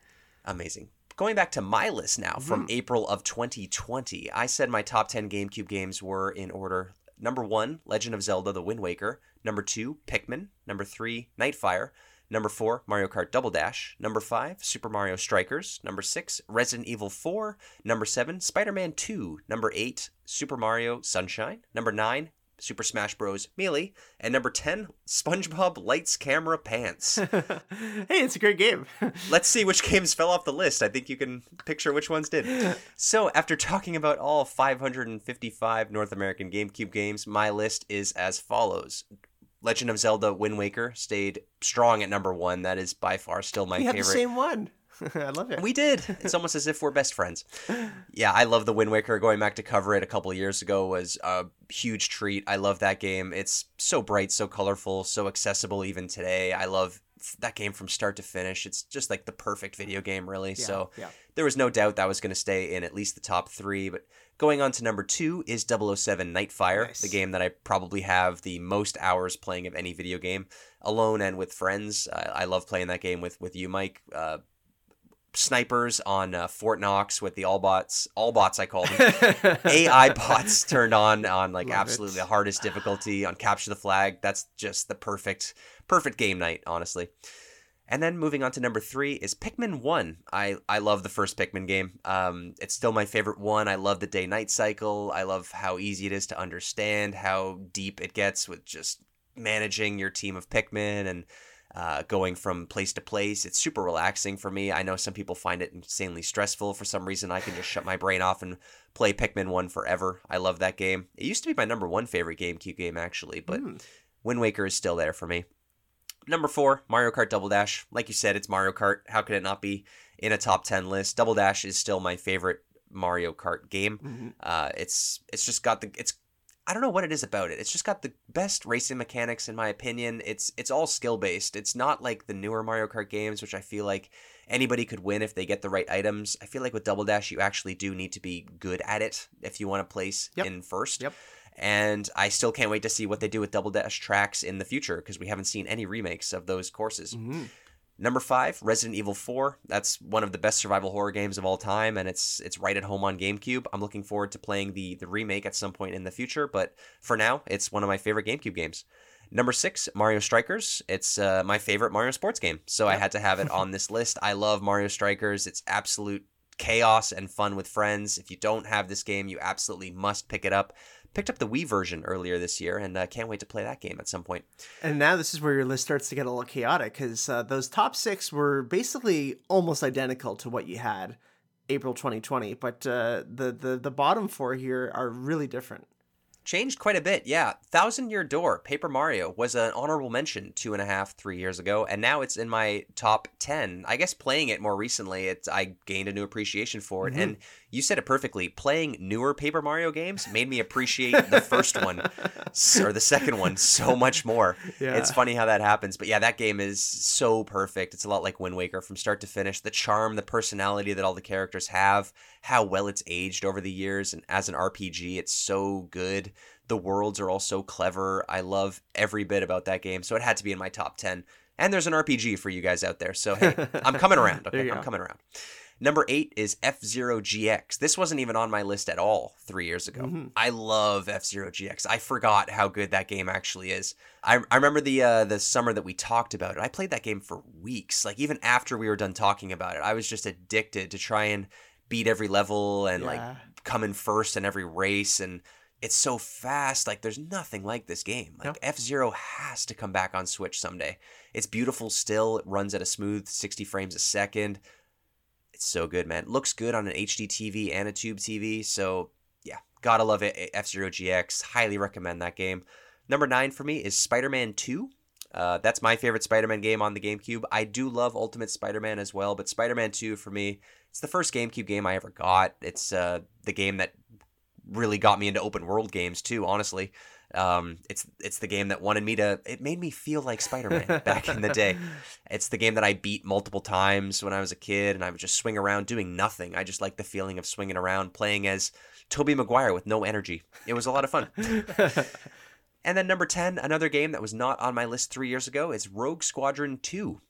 Amazing. Going back to my list now from Mhm. April of 2020, I said my top 10 GameCube games were in order. Number one, Legend of Zelda The Wind Waker. Number two, Pikmin. Number three, Nightfire. Number four, Mario Kart Double Dash. Number five, Super Mario Strikers. Number six, Resident Evil 4. Number seven, Spider Man 2. Number eight, Super Mario Sunshine. Number nine, Super Smash Bros. Melee. And number 10, SpongeBob Lights Camera Pants. hey, it's a great game. Let's see which games fell off the list. I think you can picture which ones did. So, after talking about all 555 North American GameCube games, my list is as follows. Legend of Zelda Wind Waker stayed strong at number one. That is by far still my we favorite. the same one. I love it. We did. It's almost as if we're best friends. Yeah, I love the Wind Waker. Going back to cover it a couple of years ago was a huge treat. I love that game. It's so bright, so colorful, so accessible even today. I love that game from start to finish. It's just like the perfect video game, really. Yeah, so yeah. there was no doubt that was going to stay in at least the top three. But going on to number two is 007 Nightfire, the game that I probably have the most hours playing of any video game, alone and with friends. Uh, I love playing that game with with you, Mike. Uh, snipers on uh, Fort Knox with the all bots, all bots I call them, AI bots turned on on like Love absolutely it. the hardest difficulty on capture the flag. That's just the perfect perfect game night, honestly. And then moving on to number three is Pikmin One. I I love the first Pikmin game. Um, it's still my favorite one. I love the day night cycle. I love how easy it is to understand, how deep it gets with just managing your team of Pikmin and uh, going from place to place. It's super relaxing for me. I know some people find it insanely stressful. For some reason, I can just shut my brain off and play Pikmin 1 forever. I love that game. It used to be my number one favorite GameCube game, actually, but Wind Waker is still there for me. Number four, Mario Kart Double Dash. Like you said, it's Mario Kart. How could it not be in a top 10 list? Double Dash is still my favorite Mario Kart game. Mhm. Uh, it's it's just got the it's I don't know what it is about it. It's just got the best racing mechanics in my opinion. It's it's all skill based. It's not like the newer Mario Kart games, which I feel like anybody could win if they get the right items. I feel like with Double Dash, you actually do need to be good at it if you want to place in first. Yep. And I still can't wait to see what they do with Double Dash tracks in the future because we haven't seen any remakes of those courses. Mm-hmm. Number five, Resident Evil 4. That's one of the best survival horror games of all time, and it's it's right at home on GameCube. I'm looking forward to playing the the remake at some point in the future, but for now, it's one of my favorite GameCube games. Number six, Mario Strikers. It's uh, my favorite Mario sports game, so I had to have it on this list. I love Mario Strikers. It's absolute chaos and fun with friends. If you don't have this game, you absolutely must pick it up. Picked up the Wii version earlier this year, and uh, can't wait to play that game at some point. And now this is where your list starts to get a little chaotic because uh, those top six were basically almost identical to what you had April 2020, but uh, the, the the bottom four here are really different. Changed quite a bit, yeah. Thousand Year Door, Paper Mario, was an honorable mention two and a half, three years ago, and now it's in my top 10. I guess playing it more recently, it's, I gained a new appreciation for it. Mhm. And you said it perfectly. Playing newer Paper Mario games made me appreciate the first one, or the second one, so much more. Yeah. It's funny how that happens. But yeah, that game is so perfect. It's a lot like Wind Waker from start to finish. The charm, the personality that all the characters have, how well it's aged over the years, and as an RPG, it's so good. The worlds are all so clever. I love every bit about that game, so it had to be in my top 10. And there's an RPG for you guys out there. So hey, I'm coming around. Okay, I'm go. coming around. Number eight is F Zero GX. This wasn't even on my list at all three years ago. Mhm. I love F Zero GX. I forgot how good that game actually is. I, I remember the uh, the summer that we talked about it. I played that game for weeks. Like even after we were done talking about it, I was just addicted to try and beat every level and Yeah. like come in first in every race and it's so fast like there's nothing like this game. Like f-zero has to come back on switch someday. It's beautiful still it runs at a smooth 60 frames a second. It's so good man. Looks good on an hd tv and a tube tv so yeah gotta love it f-zero gx highly recommend that game. Number nine for me is spider-man 2 uh, that's my favorite Spider-Man game on the GameCube. I do love Ultimate Spider-Man as well, but Spider-Man 2 for me, it's the first GameCube game I ever got. It's uh, the game that really got me into open world games too. Honestly, um, it's it's the game that wanted me to. It made me feel like Spider-Man back in the day. It's the game that I beat multiple times when I was a kid, and I would just swing around doing nothing. I just like the feeling of swinging around, playing as Tobey Maguire with no energy. It was a lot of fun. And then number 10, another game that was not on my list three years ago, is Rogue Squadron 2.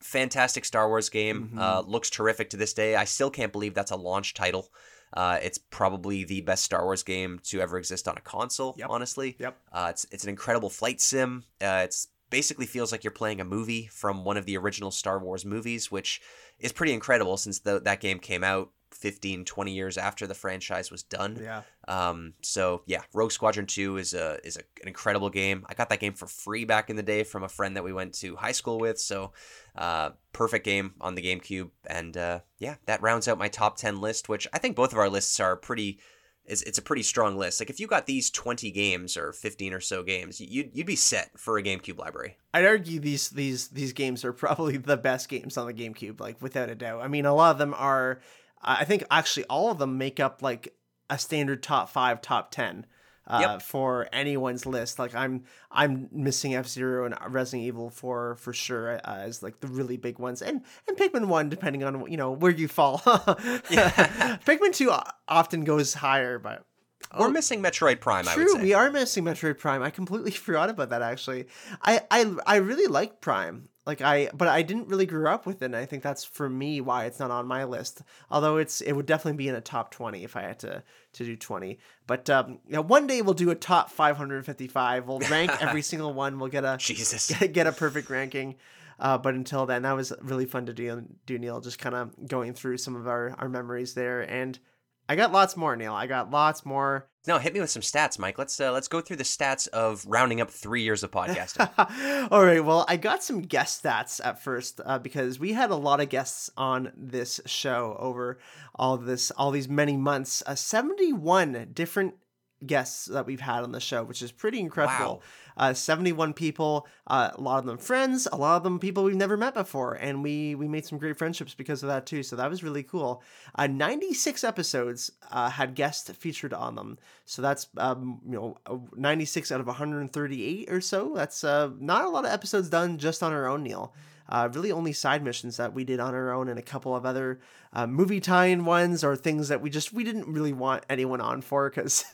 Fantastic Star Wars game. Mhm. Uh, looks terrific to this day. I still can't believe that's a launch title. Uh, it's probably the best Star Wars game to ever exist on a console, honestly. Yep. Uh, it's, it's an incredible flight sim. Uh, it's basically feels like you're playing a movie from one of the original Star Wars movies, which is pretty incredible since the, that game came out 15, 20 years after the franchise was done. Yeah. Um, so yeah, Rogue Squadron 2 is a is a, an incredible game. I got that game for free back in the day from a friend that we went to high school with. So uh, perfect game on the GameCube. And uh, yeah, that rounds out my top 10 list, which I think both of our lists are pretty. It's, it's a pretty strong list. Like if you got these 20 games or 15 or so games, you'd, you'd be set for a GameCube library. I'd argue these these these games are probably the best games on the GameCube, like without a doubt. I mean, a lot of them are. I think actually all of them make up like a standard top five, top ten. Uh, Yep. for anyone's list, like I'm, I'm missing F Zero and Resident Evil for for sure uh, as like the really big ones, and and Pikmin one, depending on you know where you fall. Pikmin Two often goes higher, but We're missing Metroid Prime, I would True, we are missing Metroid Prime. I completely forgot about that. Actually, I I I really like Prime. Like I, but I didn't really grow up with it. And I think that's for me why it's not on my list. Although it's it would definitely be in a top twenty if I had to to do twenty. But um, you know, one day we'll do a top five hundred fifty five. We'll rank every single one. We'll get a Jesus get, get a perfect ranking. Uh, but until then, that was really fun to do. Do Neil just kind of going through some of our our memories there and. I got lots more, Neil. I got lots more. No, hit me with some stats, Mike. Let's uh, let's go through the stats of rounding up three years of podcasting. All right. Well, I got some guest stats at first uh, because we had a lot of guests on this show over all this, all these many months. Uh, Seventy-one different guests that we've had on the show, which is pretty incredible. Uh, Seventy-one people, uh, a lot of them friends, a lot of them people we've never met before, and we we made some great friendships because of that too. So that was really cool. Uh, Ninety-six episodes uh, had guests featured on them. So that's um, you know uh, 96 out of 138 or so. That's uh, not a lot of episodes done just on our own, Neil. Uh, really, only side missions that we did on our own, and a couple of other uh, movie tie-in ones or things that we just we didn't really want anyone on for because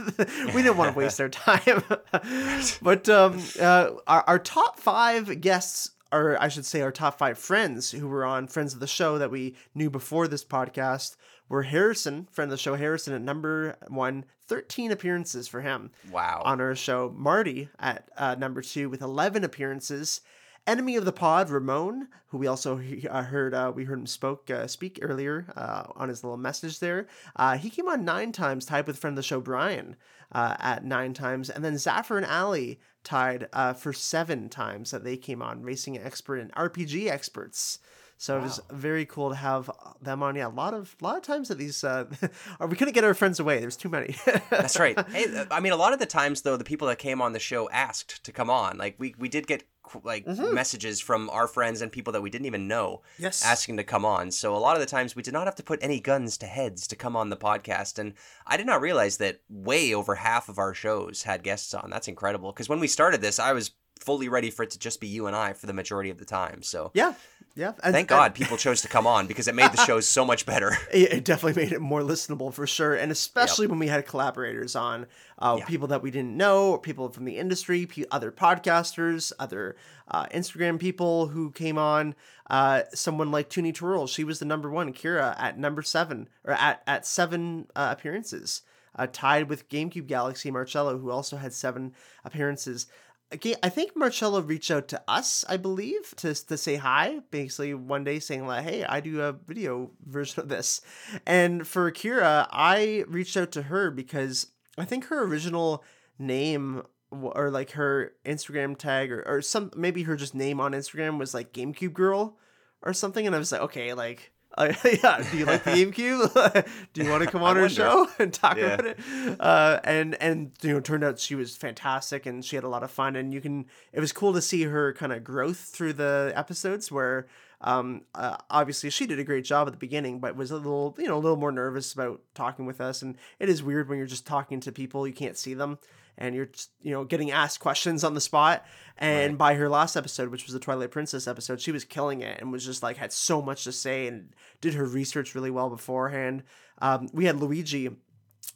we didn't want to waste their time. but um, uh, our, our top five guests or I should say our top five friends who were on Friends of the Show that we knew before this podcast were Harrison, friend of the show, Harrison at number one, 13 appearances for him. Wow. On our show. Marty at uh, number two with 11 appearances. Enemy of the pod, Ramon, who we also he- uh, heard, uh, we heard him spoke uh, speak earlier uh, on his little message there. Uh, he came on nine times, tied with friend of the show Brian uh, at nine times, and then Zaffer and Ali tied uh, for seven times that they came on, racing expert and RPG experts. So it was very cool to have them on. Yeah, a lot of a lot of times that these, uh, or we couldn't get our friends away. There's too many. That's right. Hey, I mean, a lot of the times though, the people that came on the show asked to come on. Like we we did get like mm-hmm. messages from our friends and people that we didn't even know Yes. asking to come on. So a lot of the times we did not have to put any guns to heads to come on the podcast. And I did not realize that way over half of our shows had guests on. That's incredible. Because when we started this, I was fully ready for it to just be you and I for the majority of the time. So Yeah. Yeah, and- Thank God people chose to come on because it made the shows so much better. it, it definitely made it more listenable for sure and especially when we had collaborators on uh, people that we didn't know or people from the industry other podcasters other uh, instagram people who came on uh, someone like Tuni Twirl, she was the number one kira at number seven or at, at seven uh, appearances uh, tied with gamecube galaxy marcello who also had seven appearances Okay, I think Marcello reached out to us, I believe, to, to say hi. Basically, one day saying like, "Hey, I do a video version of this," and for Kira, I reached out to her because I think her original name or like her Instagram tag or, or some maybe her just name on Instagram was like GameCube Girl or something, and I was like, okay, like. Uh, yeah, do you like the GameCube? do you want to come on I our wonder. show and talk Yeah. about it? Uh, and and you know, it turned out she was fantastic and she had a lot of fun. And you can, it was cool to see her kind of growth through the episodes where. Um, uh, obviously she did a great job at the beginning, but was a little, you know, a little more nervous about talking with us. And it is weird when you're just talking to people, you can't see them and you're, you know, getting asked questions on the spot. And by her last episode, which was the Twilight Princess episode, she was killing it and was just like, had so much to say and did her research really well beforehand. Um, we had Luigi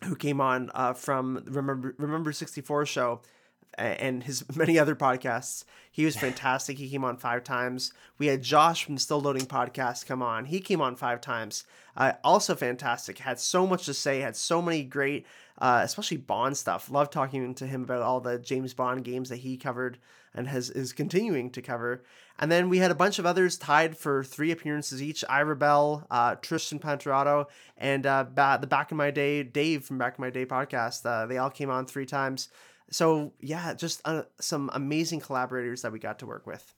who came on uh, from Remember Remember 64 show and his many other podcasts. He was fantastic. He came on five times. We had Josh from the Still Loading podcast come on. He came on five times. Uh, also fantastic. Had so much to say. Had so many great, uh, especially Bond stuff. Love talking to him about all the James Bond games that he covered and has is continuing to cover. And then we had a bunch of others tied for three appearances each: Ira Bell, uh, Tristan Panterato, and uh, ba- the Back in My Day Dave from Back in My Day podcast. Uh, they all came on three times. So yeah, just uh, some amazing collaborators that we got to work with.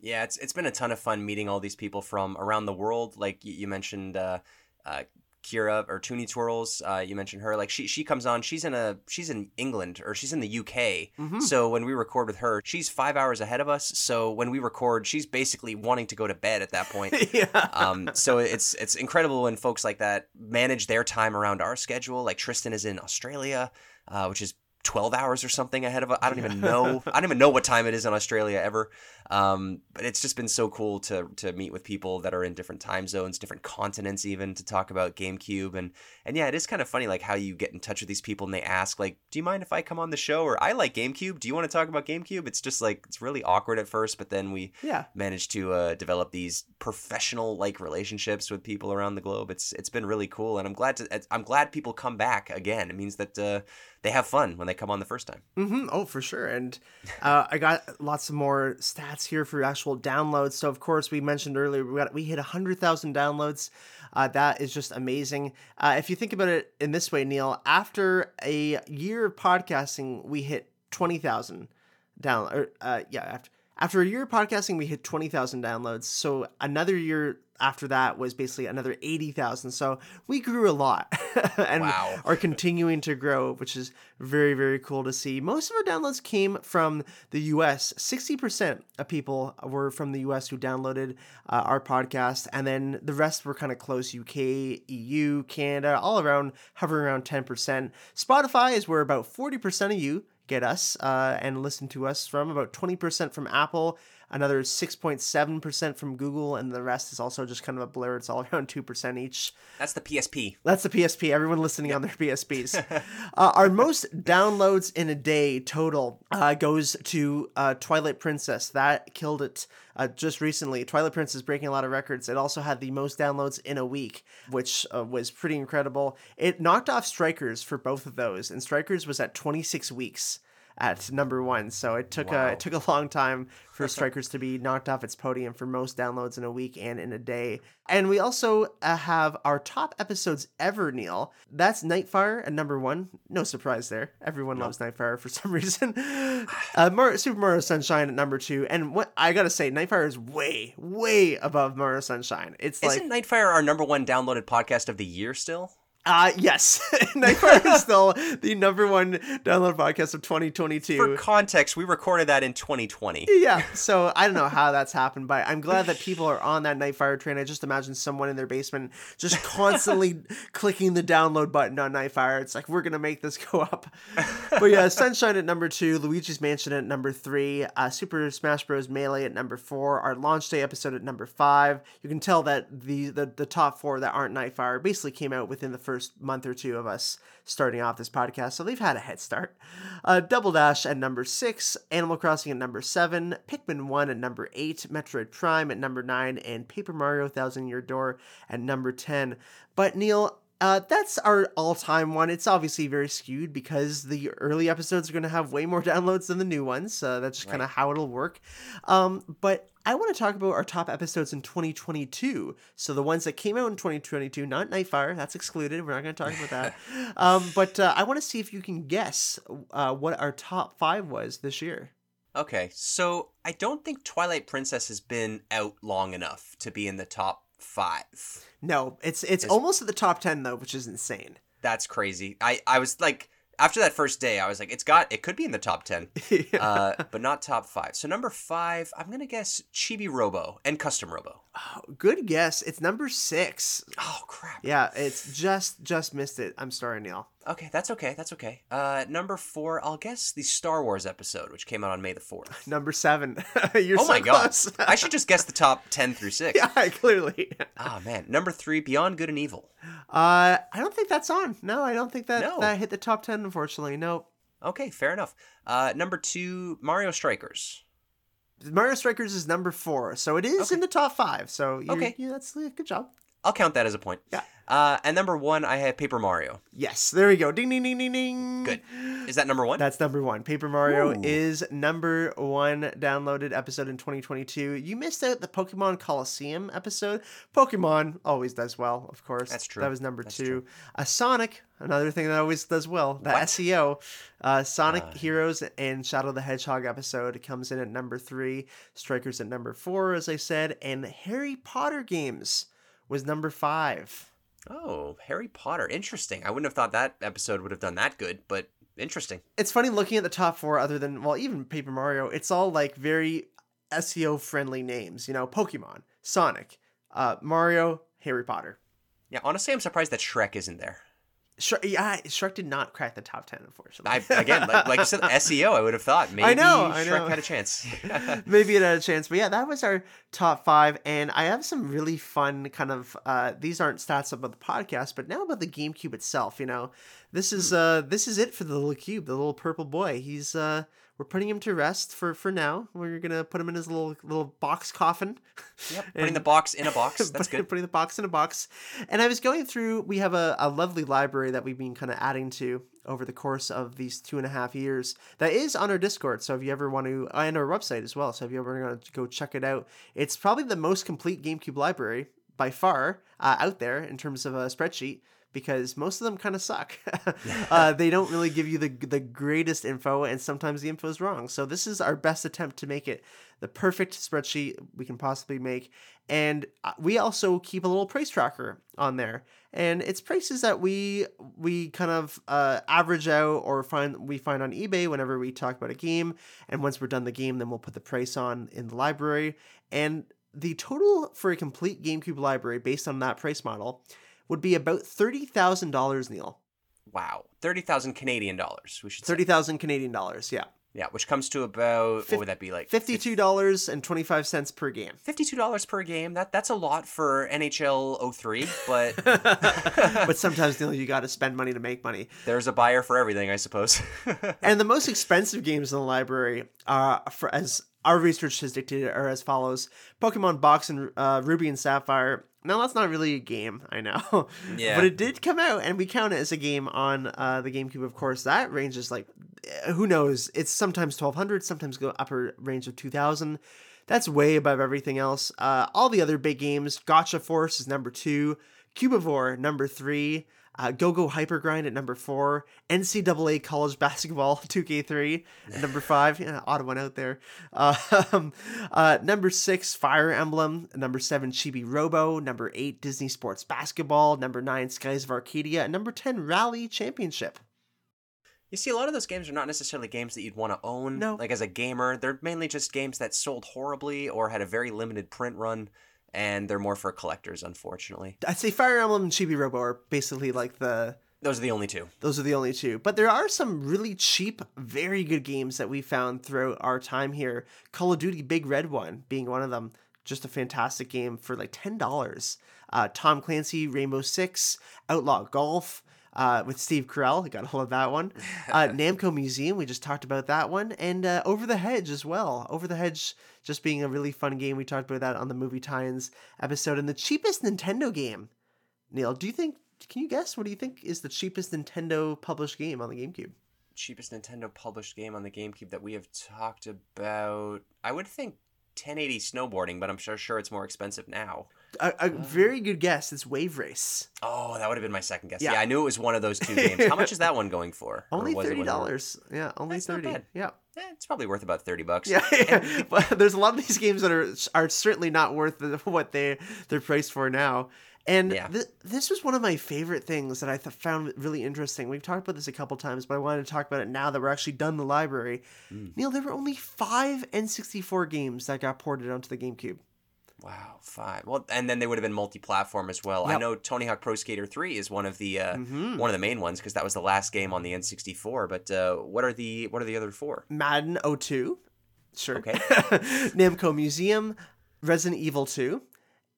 Yeah, it's it's been a ton of fun meeting all these people from around the world. Like you, you mentioned, uh, uh, Kira or Toonie Twirls. Uh, you mentioned her. Like she she comes on. She's in a she's in England or she's in the UK. Mhm. So when we record with her, she's five hours ahead of us. So when we record, she's basically wanting to go to bed at that point. yeah. Um, so it's it's incredible when folks like that manage their time around our schedule. Like Tristan is in Australia, uh, which is 12 hours or something ahead of us. I don't even know. I don't even know what time it is in Australia ever. Um, but it's just been so cool to to meet with people that are in different time zones, different continents, even to talk about GameCube. And and yeah, it is kind of funny like how you get in touch with these people and they ask like, "Do you mind if I come on the show?" Or "I like GameCube. Do you want to talk about GameCube?" It's just like it's really awkward at first, but then we Yeah. managed to uh, develop these professional like relationships with people around the globe. It's it's been really cool, and I'm glad to I'm glad people come back again. It means that uh, they have fun when they come on the first time. Mm-hmm. Oh, for sure. And uh, I got lots of more stats here for actual downloads. So, of course, we mentioned earlier we got we hit hundred thousand downloads. Uh, that is just amazing. Uh, if you think about it in this way, Neil, after a year of podcasting, we hit twenty thousand down. Or, uh, yeah, after after a year of podcasting, we hit twenty thousand downloads. So another year after that was basically another eighty thousand. So we grew a lot, and Wow. are continuing to grow, which is very, very cool to see. Most of our downloads came from the US. 60% of people were from the US who downloaded uh, our podcast, and then the rest were kind of close UK, EU, Canada, all around, hovering around 10%. Spotify is where about 40% of you get us uh, and listen to us from, about 20% from Apple. Another 6.7% from Google, and the rest is also just kind of a blur. It's all around 2% each. That's the PSP. That's the PSP. Everyone listening on their PSPs. uh, our most downloads in a day total uh, goes to uh, Twilight Princess. That killed it uh, just recently. Twilight Princess breaking a lot of records. It also had the most downloads in a week, which uh, was pretty incredible. It knocked off Strikers for both of those, and Strikers was at 26 weeks at number one. So it took Wow. a it took a long time for Strikers to be knocked off its podium for most downloads in a week and in a day. And we also uh, have our top episodes ever, Neil. That's Nightfire at number one. No surprise there. Everyone loves Nightfire for some reason. Uh, Super Mario Sunshine at number two. And what I gotta say, Nightfire is way, way above Mario Sunshine. It's Isn't Nightfire our number one downloaded podcast of the year still? Uh yes, Nightfire is still the number one download podcast of 2022. For context, we recorded that in 2020. yeah, so I don't know how that's happened, but I'm glad that people are on that Nightfire train. I just imagine someone in their basement just constantly clicking the download button on Nightfire. It's like we're gonna make this go up. But yeah, Sunshine at number two, Luigi's Mansion at number three, uh, Super Smash Bros. Melee at number four, our launch day episode at number five. You can tell that the the, the top four that aren't Nightfire basically came out within the first month or two of us starting off this podcast, so they've had a head start. Uh, Double Dash at number six, Animal Crossing at number seven, Pikmin 1 at number eight, Metroid Prime at number nine, and Paper Mario Thousand Year Door at number 10. But Neil, uh, that's our all-time one. It's obviously very skewed because the early episodes are going to have way more downloads than the new ones. Uh, that's just kind of how it'll work. Um, but I want to talk about our top episodes in 2022. So the ones that came out in 2022, not Nightfire, that's excluded. We're not going to talk about that. um, but uh, I want to see if you can guess uh, what our top five was this year. Okay, so I don't think Twilight Princess has been out long enough to be in the top five. No, it's it's, almost at the top ten though, which is insane. That's crazy. I I was like after that first day, I was like, it's got it could be in the top ten, uh, but not top five. So number five, I'm gonna guess Chibi Robo and Custom Robo. Oh, good guess. It's number six. Oh crap. Yeah, it's just just missed it. I'm sorry, Neil. Okay, that's okay. That's okay. Uh, number four, I'll guess the Star Wars episode, which came out on May the fourth. Number seven. You're oh so my god! I should just guess the top ten through six. yeah, clearly. Ah man, number three, Beyond Good and Evil. Uh, I don't think that's on. No, I don't think that No. that hit the top ten. Unfortunately, no. Okay, fair enough. Uh, number two, Mario Strikers. Mario Strikers is number four, so it is in the top five. So Okay. yeah, that's a good job. I'll count that as a point. Yeah. Uh, and number one, I have Paper Mario. Yes, there we go. Ding ding ding ding ding. Good. Is that number one? That's number one. Paper Mario Ooh. is number one downloaded episode in 2022. You missed out the Pokemon Colosseum episode. Pokemon always does well, of course. That's true. That was number That's two. true. Uh, Sonic, another thing that always does well. The What? SEO. Uh, Sonic Heroes and Shadow the Hedgehog episode comes in at number three. Strikers at number four, as I said. And Harry Potter games was number five. Oh, Harry Potter. Interesting. I wouldn't have thought that episode would have done that good, but interesting. it's funny looking at the top four other than well even paper mario it's all like very seo friendly names you know pokemon sonic uh, mario harry potter Yeah, honestly, I'm surprised that Shrek isn't there. Shrek, yeah, Shrek did not crack the top 10 unfortunately I again, like, like you said, SEO. I would have thought maybe I know, I Shrek know. had a chance. maybe it had a chance but yeah that was our top five and i have some really fun kind of uh these aren't stats about the podcast but now about the gamecube itself you know this is uh this is it for the little cube the little purple boy he's uh we're putting him to rest for for now we're gonna put him in his little little box coffin Yep, putting And- the box in a box. That's putting, good. putting the box in a box. And I was going through, we have a, a lovely library that we've been kind of adding to over the course of these two and a half years that is on our Discord. So if you ever want to, and our website as well. So if you ever want to go check it out, it's probably the most complete GameCube library by far uh, out there in terms of a spreadsheet. Because most of them kind of suck. uh, they don't really give you the the greatest info, and sometimes the info is wrong. So this is our best attempt to make it the perfect spreadsheet we can possibly make. And uh, we also keep a little price tracker on there, and it's prices that we we kind of uh, average out or find we find on eBay whenever we talk about a game. And once we're done the game, then we'll put the price on in the library. And the total for a complete GameCube library based on that price model would be about thirty thousand dollars, Neil. Wow, thirty thousand Canadian dollars. We should say. Thirty thousand Canadian dollars. Yeah, Yeah, which comes to about what would that be like? fifty-two dollars and twenty-five cents per game. Fifty-two dollars per game. That that's a lot for NHL 03, but but sometimes Neil, you got to spend money to make money. there's a buyer for everything, I suppose. and the most expensive games in the library are, for, as our research has dictated, are as follows: Pokemon Box and uh, Ruby and Sapphire. Now that's not really a game, I know, Yeah. but it did come out, and we count it as a game on uh, the GameCube. Of course, that ranges like uh, who knows? It's sometimes twelve hundred, sometimes go upper range of two thousand. That's way above everything else. Uh, all the other big games, Gotcha Force is number two, Cubivore number three, uh, Go Go Hyper Grind at number four, NCAA College Basketball 2K3 at number five. Yeah, odd one out there. Um, uh, number six, Fire Emblem. Number seven, Chibi Robo. Number eight, Disney Sports Basketball. Number nine, Skies of Arcadia. And number 10, Rally Championship. You see, a lot of those games are not necessarily games that you'd want to own. No. Like as a gamer, they're mainly just games that sold horribly or had a very limited print run, and they're more for collectors, unfortunately. I'd say Fire Emblem and Chibi Robo are basically like the Those are the only two. Those are the only two. But there are some really cheap, very good games that we found throughout our time here. Call of Duty Big Red One being one of them. Just a fantastic game for like $10. Uh, Tom Clancy Rainbow Six, Outlaw Golf. Uh, with Steve Carell, I got a hold of that one. Uh, Namco Museum, we just talked about that one, and uh, Over the Hedge as well. Over the Hedge just being a really fun game. We talked about that on the movie tie-ins episode. And the cheapest Nintendo game, Neil, do you think? Can you guess? What do you think is the cheapest Nintendo published game on the GameCube? Cheapest Nintendo published game on the GameCube that we have talked about. I would think 1080 snowboarding, but I'm sure sure it's more expensive now. A, a very good guess. It's Wave Race. Oh, that would have been my second guess. Yeah. Yeah, I knew it was one of those two games. How much is that one going for? Or Only was thirty when they were- dollars. Yeah, only That's thirty. Yeah. Eh, it's probably worth about 30 bucks. Yeah, yeah. but there's a lot of these games that are are certainly not worth what they they're priced for now. And Yeah. th- this was one of my favorite things that I th- found really interesting. We've talked about this a couple times, but I wanted to talk about it now that we're actually done the library. Mm. Neil, there were only five N64 games that got ported onto the GameCube. Wow, five. Well, and then they would have been multi-platform as well. I know Tony Hawk Pro Skater 3 is one of the uh, Mhm. one of the main ones because that was the last game on the N64. But uh, what are the what are the other four? Madden 02, sure. Okay. Namco Museum, Resident Evil 2,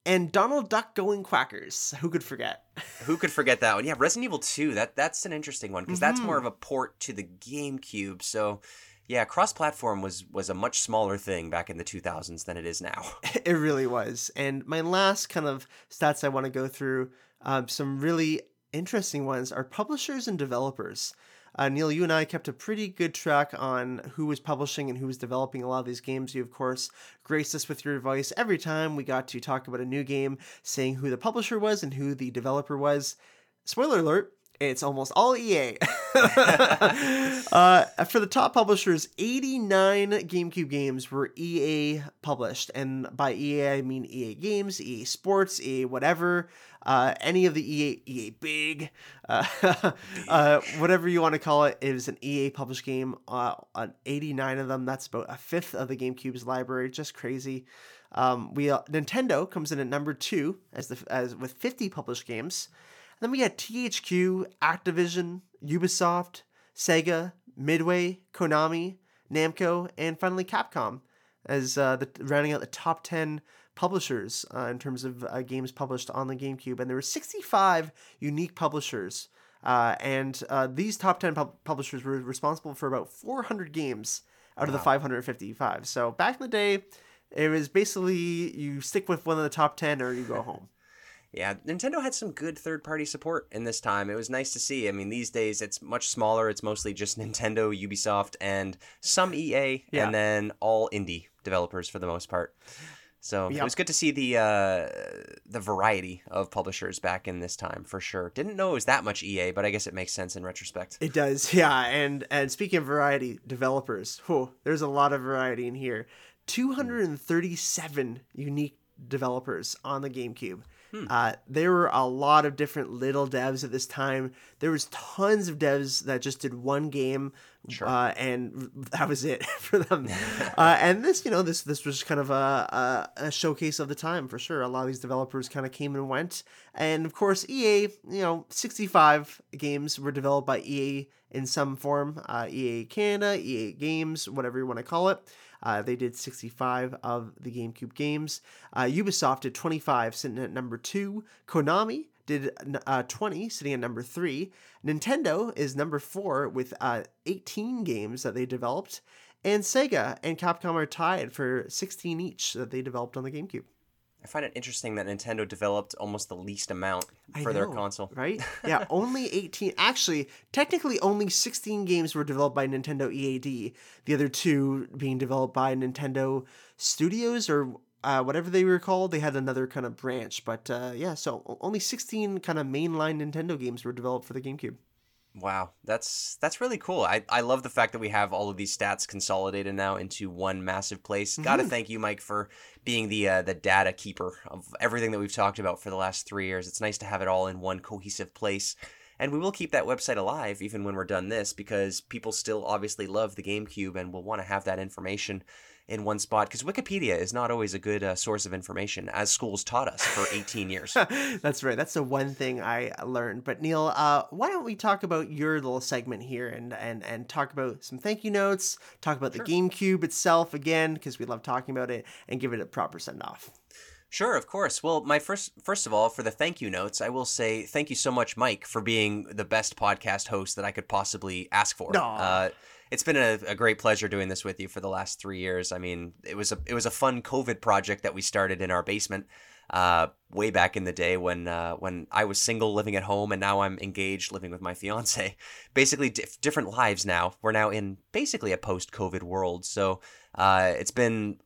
and Donald Duck Going Quackers. Who could forget? Who could forget that one? Yeah, Resident Evil 2. That that's an interesting one because that's Mhm. more of a port to the GameCube. So, yeah, cross-platform was was a much smaller thing back in the 2000s than it is now. It really was. And my last kind of stats I want to go through, um, some really interesting ones are publishers and developers. Uh, Neil, you and I kept a pretty good track on who was publishing and who was developing a lot of these games. You, of course, graced us with your advice every time we got to talk about a new game, saying who the publisher was and who the developer was. Spoiler alert, it's almost all EA. uh, for the top publishers, 89 GameCube games were EA published. And by EA, I mean EA Games, EA Sports, EA whatever, uh, any of the EA, EA Big, uh, uh, whatever you want to call it, was an EA published game. Uh, on 89 of them, that's about a fifth of the GameCube's library. Just crazy. Um, we uh, Nintendo comes in at number two as the as with 50 published games. And then we had THQ, Activision, Ubisoft, Sega, Midway, Konami, Namco, and finally Capcom as uh, the, rounding out the top 10 publishers uh, in terms of uh, games published on the GameCube. And there were 65 unique publishers. Uh, and uh, these top 10 pub- publishers were responsible for about 400 games out of the 555. So back in the day, it was basically you stick with one of the top 10 or you go home. Yeah, Nintendo had some good third party support in this time. It was nice to see. I mean, these days it's much smaller. It's mostly just Nintendo, Ubisoft, and some EA, Yeah. and then all indie developers for the most part. So it was good to see the uh, the variety of publishers back in this time for sure. Didn't know it was that much EA, but I guess it makes sense in retrospect. It does, yeah. And and speaking of variety, developers, whew, there's a lot of variety in here. 237 unique developers on the GameCube. Uh, there were a lot of different little devs at this time. There was tons of devs that just did one game, uh, and that was it for them. uh, and this, you know, this this was kind of a, a a showcase of the time for sure. A lot of these developers kind of came and went, and of course, EA, you know, 65 games were developed by EA in some form. Uh, EA Canada, EA Games, whatever you want to call it. Uh, they did 65 of the GameCube games. Uh, Ubisoft did 25, sitting at number two. Konami did uh, 20, sitting at number three. Nintendo is number four with uh, 18 games that they developed. And Sega and Capcom are tied for 16 each that they developed on the GameCube. I find it interesting that Nintendo developed almost the least amount for their console. Right? Yeah, only 18. Actually, technically, only 16 games were developed by Nintendo EAD. The other two being developed by Nintendo Studios or uh, whatever they were called, they had another kind of branch. But uh, yeah, so only 16 kind of mainline Nintendo games were developed for the GameCube. Wow, that's that's really cool. I, I love the fact that we have all of these stats consolidated now into one massive place. Got to thank you, Mike, for being the uh, the data keeper of everything that we've talked about for the last three years. It's nice to have it all in one cohesive place. And we will keep that website alive even when we're done this because people still obviously love the GameCube and will want to have that information in one spot because Wikipedia is not always a good uh, source of information, as schools taught us for 18 years. That's right. That's the one thing I learned. But Neil, uh, why don't we talk about your little segment here and and and talk about some thank you notes, talk about the GameCube itself again because we love talking about it, and give it a proper send off. Sure, of course. Well, my first first of all, for the thank you notes, I will say thank you so much, Mike, for being the best podcast host that I could possibly ask for. Uh, it's been a, a great pleasure doing this with you for the last three years. I mean, it was a it was a fun COVID project that we started in our basement uh, way back in the day when uh, when I was single, living at home, and now I'm engaged, living with my fiance. Basically, dif- different lives now. We're now in basically a post COVID world. So uh, it's been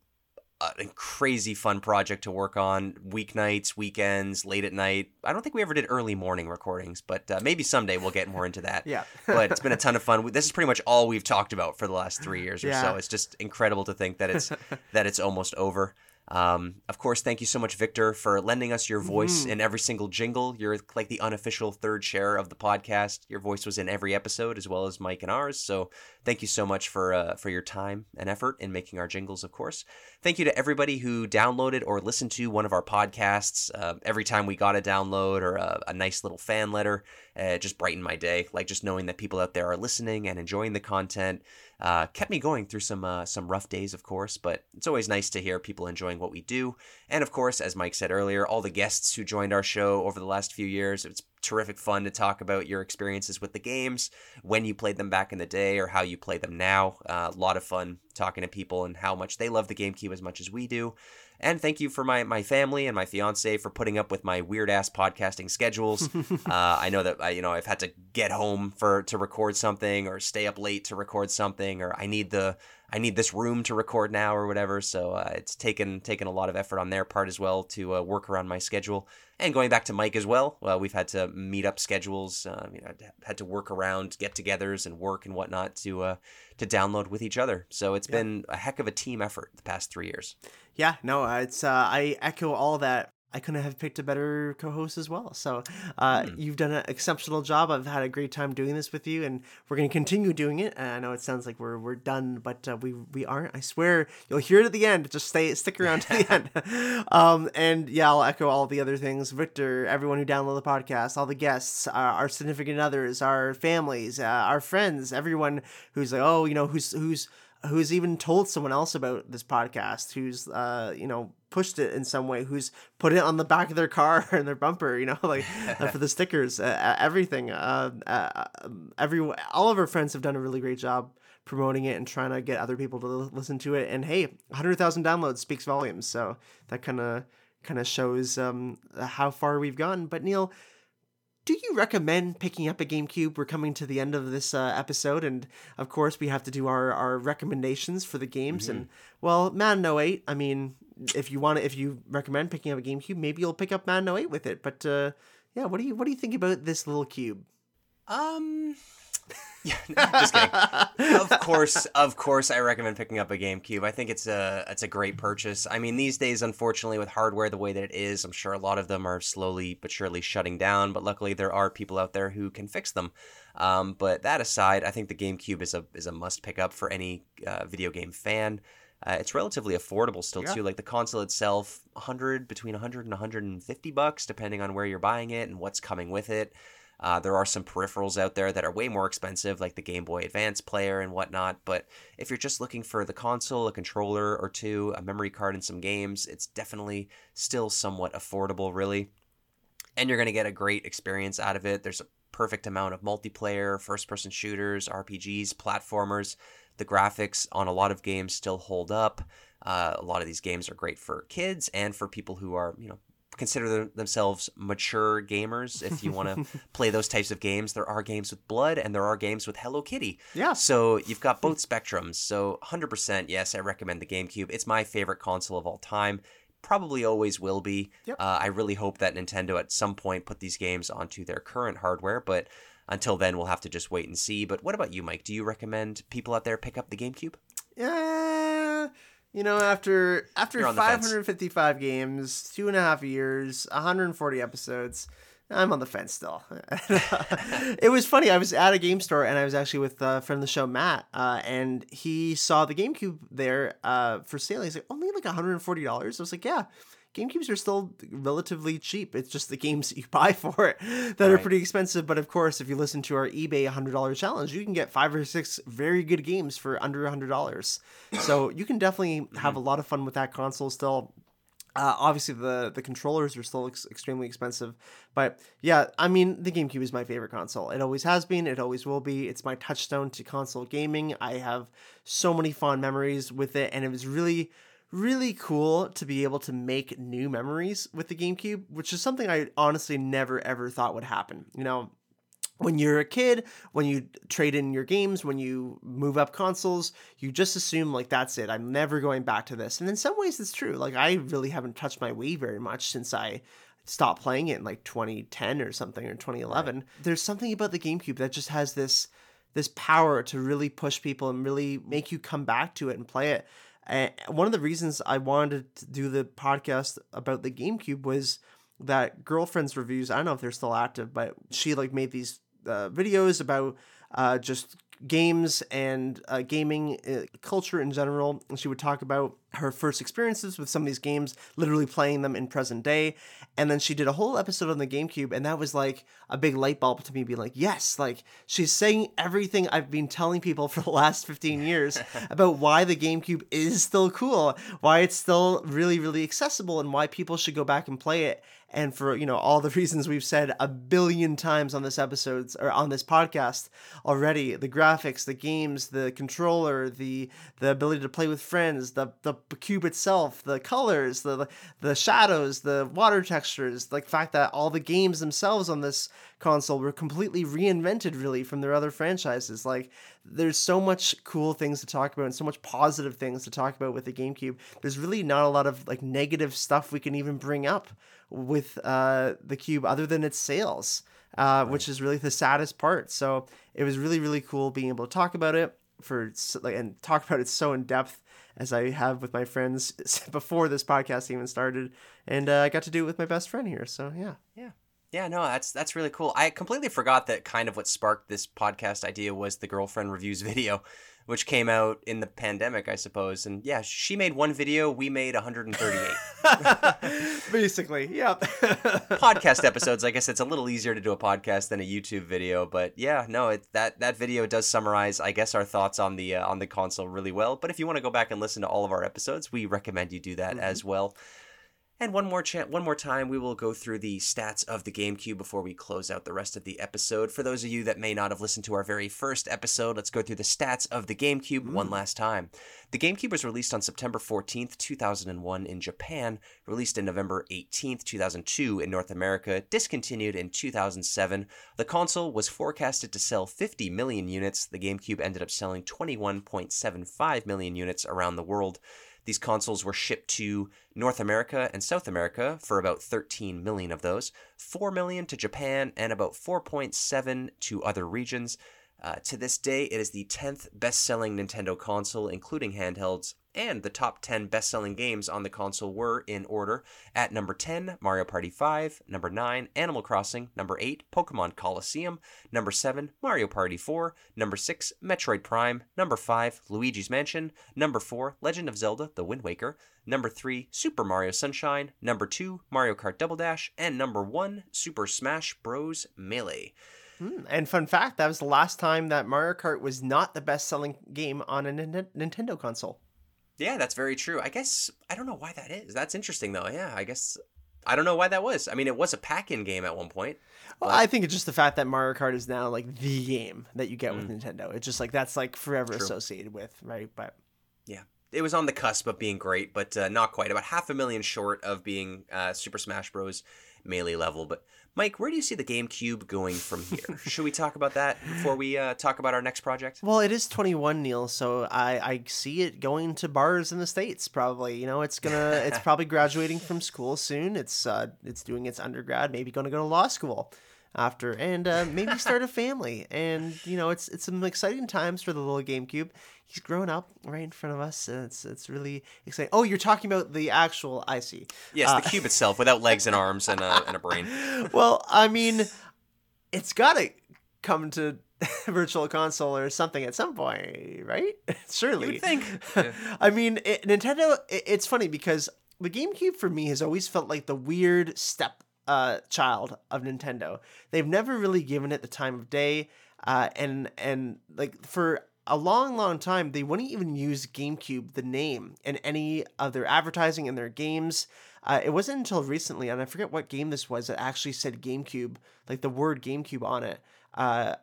a crazy fun project to work on weeknights weekends late at night. I don't think we ever did early morning recordings but uh, maybe someday we'll get more into that. Yeah. but it's been a ton of fun. This is pretty much all we've talked about for the last three years or Yeah. so it's just incredible to think that it's that it's almost over. Um, of course thank you so much victor for lending us your voice Mhm. in every single jingle. You're like the unofficial third share of the podcast. Your voice was in every episode as well as mike and ours. So thank you so much for uh, for your time and effort in making our jingles of course thank you to everybody who downloaded or listened to one of our podcasts. Uh, every time we got a download or a, a nice little fan letter uh, it just brightened my day. Like just knowing that people out there are listening and enjoying the content uh, kept me going through some uh, some rough days of course but it's always nice to hear people enjoying what we do. And of course as mike said earlier all the guests who joined our show over the last few years it's terrific fun to talk about your experiences with the games when you played them back in the day or how you play them now. Uh, a lot of fun talking to people and how much they love the gamecube as much as we do and thank you for my, my family and my fiance for putting up with my weird ass podcasting schedules. uh, I know that I, you know I've had to get home for to record something or stay up late to record something or I need the I need this room to record now or whatever. So uh, it's taken taken a lot of effort on their part as well to uh, work around my schedule. And going back to Mike as well, well we've had to meet up schedules. Uh, you know, had to work around get-togethers and work and whatnot to uh, to download with each other. So it's Yeah. been a heck of a team effort the past three years. Yeah, no, it's uh, I echo all that. I couldn't have picked a better co-host as well. So uh, Hmm. you've done an exceptional job. I've had a great time doing this with you, and we're going to continue doing it. And I know it sounds like we're we're done, but uh, we we aren't. I swear, you'll hear it at the end. Just stay stick around to the end. Um, and yeah, I'll echo all the other things. Victor, everyone who downloaded the podcast, all the guests, uh, our significant others, our families, uh, our friends, everyone who's like, oh, you know, who's who's who's even told someone else about this podcast, who's uh, you know pushed it in some way, who's put it on the back of their car and their bumper, you know, like uh, for the stickers, uh, uh, everything. Uh, uh, um, every all of our friends have done a really great job promoting it and trying to get other people to li- listen to it. And hey, 100,000 downloads speaks volumes, so that kind of kind of shows um, how far we've gone. But Neil, do you recommend picking up a GameCube? We're coming to the end of this uh, episode, and of course, we have to do our, our recommendations for the games. And well, Madden 08, I mean, if you want to, if you recommend picking up a GameCube, maybe you'll pick up Madden 08 with it. But uh, yeah, what do you what do you think about this little cube? Um, just kidding. of course, of course, I recommend picking up a GameCube. I think it's a it's a great purchase. I mean, these days, unfortunately, with hardware the way that it is, I'm sure a lot of them are slowly but surely shutting down. But luckily, there are people out there who can fix them. Um, but that aside, I think the GameCube is a is a must pick up for any uh, video game fan. Uh, it's relatively affordable still Yeah. too. Like the console itself, 100 between 100 and 150 bucks, depending on where you're buying it and what's coming with it. Uh, there are some peripherals out there that are way more expensive, like the Game Boy Advance player and whatnot. But if you're just looking for the console, a controller or two, a memory card, and some games, it's definitely still somewhat affordable, really. And you're going to get a great experience out of it. There's a perfect amount of multiplayer, first person shooters, RPGs, platformers. The graphics on a lot of games still hold up. Uh, a lot of these games are great for kids and for people who are, you know, consider them- themselves mature gamers if you want to play those types of games there are games with blood and there are games with hello kitty Yeah. so you've got both spectrums so 100% yes i recommend the gamecube it's my favorite console of all time probably always will be. Yep. Uh, I really hope that Nintendo at some point put these games onto their current hardware, but until then, we'll have to just wait and see. But what about you, Mike? Do you recommend people out there pick up the GameCube? Yeah, you know, after after You're on the fence. 555 games, two and a half years, 140 episodes, I'm on the fence still. it was funny. I was at a game store and I was actually with a friend of the show, Matt, uh, and he saw the GameCube there uh, for sale. He's like, only like 140 dollars. I was like, yeah. GameCubes are still relatively cheap. It's just the games that you buy for it that are pretty expensive. But of course, if you listen to our eBay $100 challenge, you can get five or six very good games for under $100. So you can definitely have a lot of fun with that console still. Uh, obviously, the the controllers are still ex- extremely expensive, but yeah, I mean, the GameCube is my favorite console. It always has been. It always will be. It's my touchstone to console gaming. I have so many fond memories with it, and it was really, really cool to be able to make new memories with the GameCube, which is something I honestly never ever thought would happen. You know, when you're a kid, when you trade in your games, when you move up consoles, you just assume like that's it. I'm never going back to this. And in some ways it's true. Like I really haven't touched my Wii very much since I stopped playing it in like 2010 or something or 2011. There's something about the GameCube that just has this this power to really push people and really make you come back to it and play it. And one of the reasons I wanted to do the podcast about the GameCube was that girlfriend's reviews. I don't know if they're still active, but she like made these uh, videos about uh, just games and uh, gaming uh, culture in general. And she would talk about her first experiences with some of these games, literally playing them in present day. And then she did a whole episode on the GameCube, and that was like a big light bulb to me, being like, yes, like she's saying everything I've been telling people for the last 15 years about why the GameCube is still cool, why it's still really, really accessible, and why people should go back and play it. And for you know all the reasons we've said a billion times on this episodes or on this podcast already, the graphics, the games, the controller, the the ability to play with friends, the the cube itself, the colors, the the shadows, the water textures, like the fact that all the games themselves on this console were completely reinvented really from their other franchises. Like there's so much cool things to talk about and so much positive things to talk about with the GameCube. There's really not a lot of like negative stuff we can even bring up with uh, the cube other than its sales, uh, which is really the saddest part. So it was really really cool being able to talk about it for like and talk about it so in depth as I have with my friends before this podcast even started, and uh, I got to do it with my best friend here. So yeah. Yeah. Yeah, no, that's that's really cool. I completely forgot that kind of what sparked this podcast idea was the girlfriend reviews video, which came out in the pandemic, I suppose. And yeah, she made one video, we made 138. Basically, yeah. podcast episodes, I guess it's a little easier to do a podcast than a YouTube video, but yeah, no, it, that that video does summarize, I guess, our thoughts on the uh, on the console really well. But if you want to go back and listen to all of our episodes, we recommend you do that as well. And one more cha- one more time, we will go through the stats of the GameCube before we close out the rest of the episode. For those of you that may not have listened to our very first episode, let's go through the stats of the GameCube hmm. one last time. The GameCube was released on September 14th, 2001 in Japan, released in November 18th, 2002 in North America, discontinued in 2007. The console was forecasted to sell 50 million units. The GameCube ended up selling 21.75 million units around the world. These consoles were shipped to North America and South America for about 13 million of those, 4 million to Japan, and about 4.7 to other regions. Uh, to this day, it is the 10th best selling Nintendo console, including handhelds, and the top 10 best selling games on the console were in order at number 10, Mario Party 5, number 9, Animal Crossing, number 8, Pokemon Colosseum, number 7, Mario Party 4, number 6, Metroid Prime, number 5, Luigi's Mansion, number 4, Legend of Zelda The Wind Waker, number 3, Super Mario Sunshine, number 2, Mario Kart Double Dash, and number 1, Super Smash Bros. Melee. Hmm, And fun fact, that was the last time that Mario Kart was not the best-selling game on a Nintendo console. Yeah, that's very true. I guess I don't know why that is. That's interesting though. Yeah, I guess I don't know why that was. I mean, it was a pack-in game at one point. Well, I think it's just the fact that Mario Kart is now like the game that you get with Mm. Nintendo. It's just like that's like forever True. associated with, right? But Yeah, it was on the cusp of being great, but uh, not quite. About half a million short of being uh, Super Smash Bros. melee level. But Mike, where do you see the GameCube going from here? Should we talk about that before we uh, talk about our next project? Well, it is 21, Neil, so I, I see it going to bars in the states. Probably, you know, it's gonna it's probably graduating from school soon. It's uh, it's doing its undergrad, maybe going to go to law school after, and uh, maybe start a family. And you know, it's it's some exciting times for the little GameCube. He's growing up right in front of us, and it's it's really exciting. Oh, you're talking about the actual? I see. Yes, Uh, the cube itself, without legs and arms and a, and a brain. well, I mean, it's got to come to virtual console or something at some point, right? Surely. You think. I mean, it, Nintendo. It, it's funny because the GameCube for me has always felt like the weird step uh, child of Nintendo. They've never really given it the time of day, uh, and and like for a long, long time, they wouldn't even use GameCube, the name, in any of their advertising in their games. Uh, it wasn't until recently, and I forget what game this was, that actually said GameCube, like the word GameCube on it. Uh,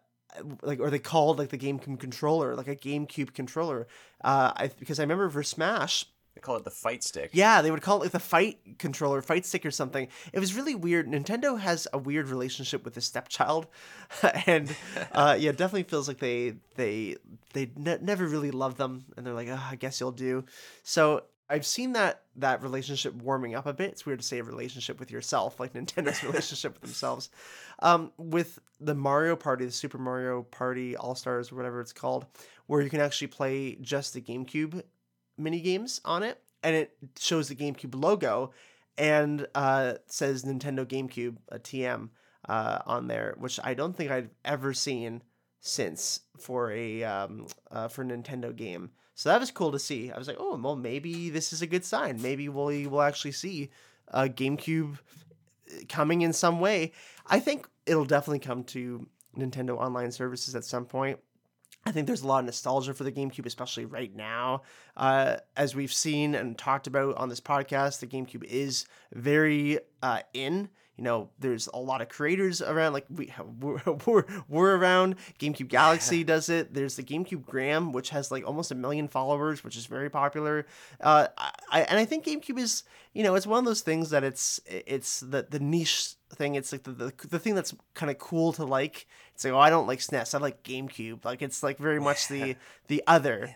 like, or they called like the GameCube controller, like a GameCube controller. Uh, I because I remember for Smash, They call it the fight stick. yeah, they would call it like the fight controller, fight stick or something. It was really weird. Nintendo has a weird relationship with the stepchild, and uh, yeah, it definitely feels like they they they ne- never really love them, and they're like, oh, I guess you'll do. So I've seen that that relationship warming up a bit. It's weird to say a relationship with yourself, like Nintendo's relationship with themselves. Um, with the Mario Party, the Super Mario Party All Stars, or whatever it's called, where you can actually play just the GameCube mini games on it, and it shows the GameCube logo and uh, says Nintendo GameCube, a TM, uh, on there, which I don't think I've ever seen since for a um, uh, for a Nintendo game. So that was cool to see. I was like, oh, well, maybe this is a good sign. Maybe we'll we'll actually see a GameCube coming in some way. I think it'll definitely come to Nintendo Online Services at some point. I think there's a lot of nostalgia for the GameCube, especially right now. Uh, as we've seen and talked about on this podcast, the GameCube is very uh, in. You know, there's a lot of creators around. Like we we're, we're, we're around. GameCube Galaxy does it. There's the GameCube Gram, which has like almost a million followers, which is very popular. Uh, I, and I think GameCube is, you know, it's one of those things that it's it's the the niche thing. It's like the the, the thing that's kind of cool to like. It's like, oh, I don't like SNES. I like GameCube. Like it's like very much the the other.